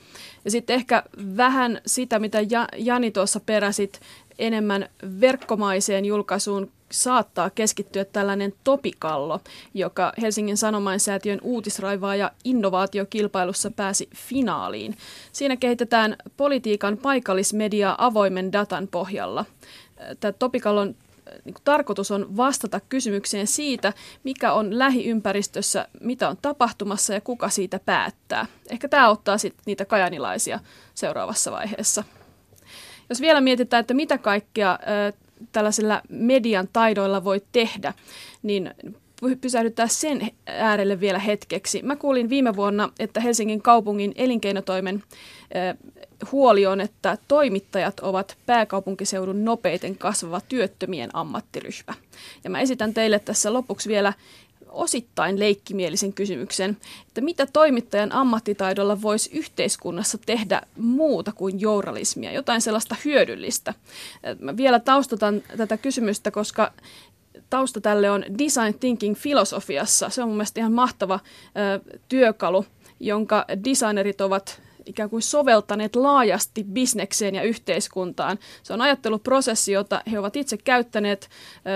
Ja sitten ehkä vähän sitä, mitä Jani tuossa peräsit, enemmän verkkomaiseen julkaisuun saattaa keskittyä tällainen topikallo, joka Helsingin Sanomainsäätiön uutisraivaa ja innovaatiokilpailussa pääsi finaaliin. Siinä kehitetään politiikan paikallismedia avoimen datan pohjalla. Tämä topikallon niin tarkoitus on vastata kysymykseen siitä, mikä on lähiympäristössä, mitä on tapahtumassa ja kuka siitä päättää. Ehkä tämä auttaa sitten niitä kajanilaisia seuraavassa vaiheessa. Jos vielä mietitään, että mitä kaikkea tällaisilla median taidoilla voi tehdä, niin pysähdyttää sen äärelle vielä hetkeksi. Mä kuulin viime vuonna, että Helsingin kaupungin elinkeinotoimen huoli on, että toimittajat ovat pääkaupunkiseudun nopeiten kasvava työttömien ammattiryhmä. Ja mä esitän teille tässä lopuksi vielä osittain leikkimielisen kysymyksen, että mitä toimittajan ammattitaidolla voisi yhteiskunnassa tehdä muuta kuin journalismia, jotain sellaista hyödyllistä. Mä vielä taustotan tätä kysymystä, koska tausta tälle on design thinking filosofiassa. Se on mun mielestä ihan mahtava ö, työkalu, jonka designerit ovat ikään kuin soveltaneet laajasti bisnekseen ja yhteiskuntaan. Se on ajatteluprosessi, jota he ovat itse käyttäneet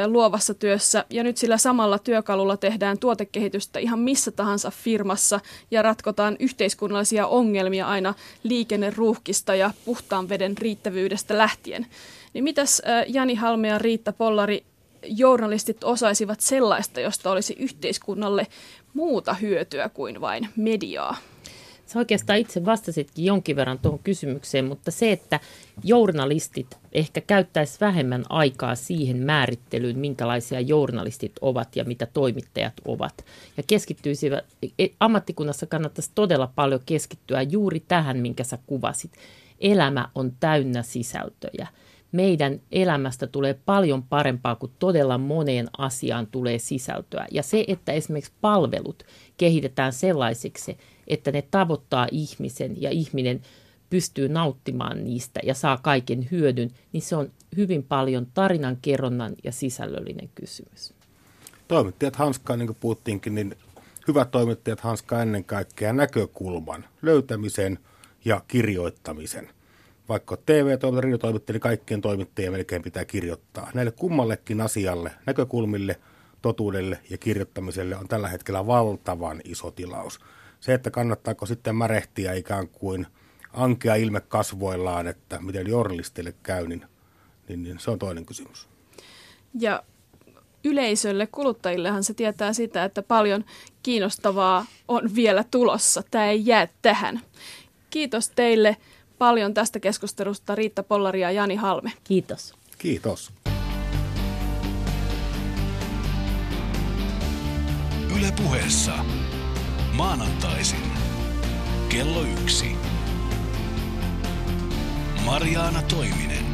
luovassa työssä ja nyt sillä samalla työkalulla tehdään tuotekehitystä ihan missä tahansa firmassa ja ratkotaan yhteiskunnallisia ongelmia aina liikenneruuhkista ja puhtaan veden riittävyydestä lähtien. Niin mitäs Jani Halme ja Riitta Pollari, journalistit osaisivat sellaista, josta olisi yhteiskunnalle muuta hyötyä kuin vain mediaa? Sä oikeastaan itse vastasitkin jonkin verran tuohon kysymykseen, mutta se, että journalistit ehkä käyttäisi vähemmän aikaa siihen määrittelyyn, minkälaisia journalistit ovat ja mitä toimittajat ovat. Ja keskittyisivät, e, ammattikunnassa kannattaisi todella paljon keskittyä juuri tähän, minkä sä kuvasit. Elämä on täynnä sisältöjä meidän elämästä tulee paljon parempaa, kun todella moneen asiaan tulee sisältöä. Ja se, että esimerkiksi palvelut kehitetään sellaisiksi, että ne tavoittaa ihmisen ja ihminen pystyy nauttimaan niistä ja saa kaiken hyödyn, niin se on hyvin paljon tarinan kerronnan ja sisällöllinen kysymys. Toimittajat hanskaa, niin kuin puhuttiinkin, niin hyvät toimittajat hanskaa ennen kaikkea näkökulman löytämisen ja kirjoittamisen. Vaikka TV-toimittaja, radiotoimittaja, niin kaikkien toimittajien melkein pitää kirjoittaa. Näille kummallekin asialle, näkökulmille, totuudelle ja kirjoittamiselle on tällä hetkellä valtavan iso tilaus. Se, että kannattaako sitten märehtiä ikään kuin ankea ilme kasvoillaan, että miten journalistille käy, niin, niin, niin se on toinen kysymys. Ja yleisölle, kuluttajillehan se tietää sitä, että paljon kiinnostavaa on vielä tulossa. Tämä ei jää tähän. Kiitos teille paljon tästä keskustelusta Riitta Pollari ja Jani Halme. Kiitos. Kiitos. Yle puheessa. Maanantaisin. Kello yksi. Mariaana Toiminen.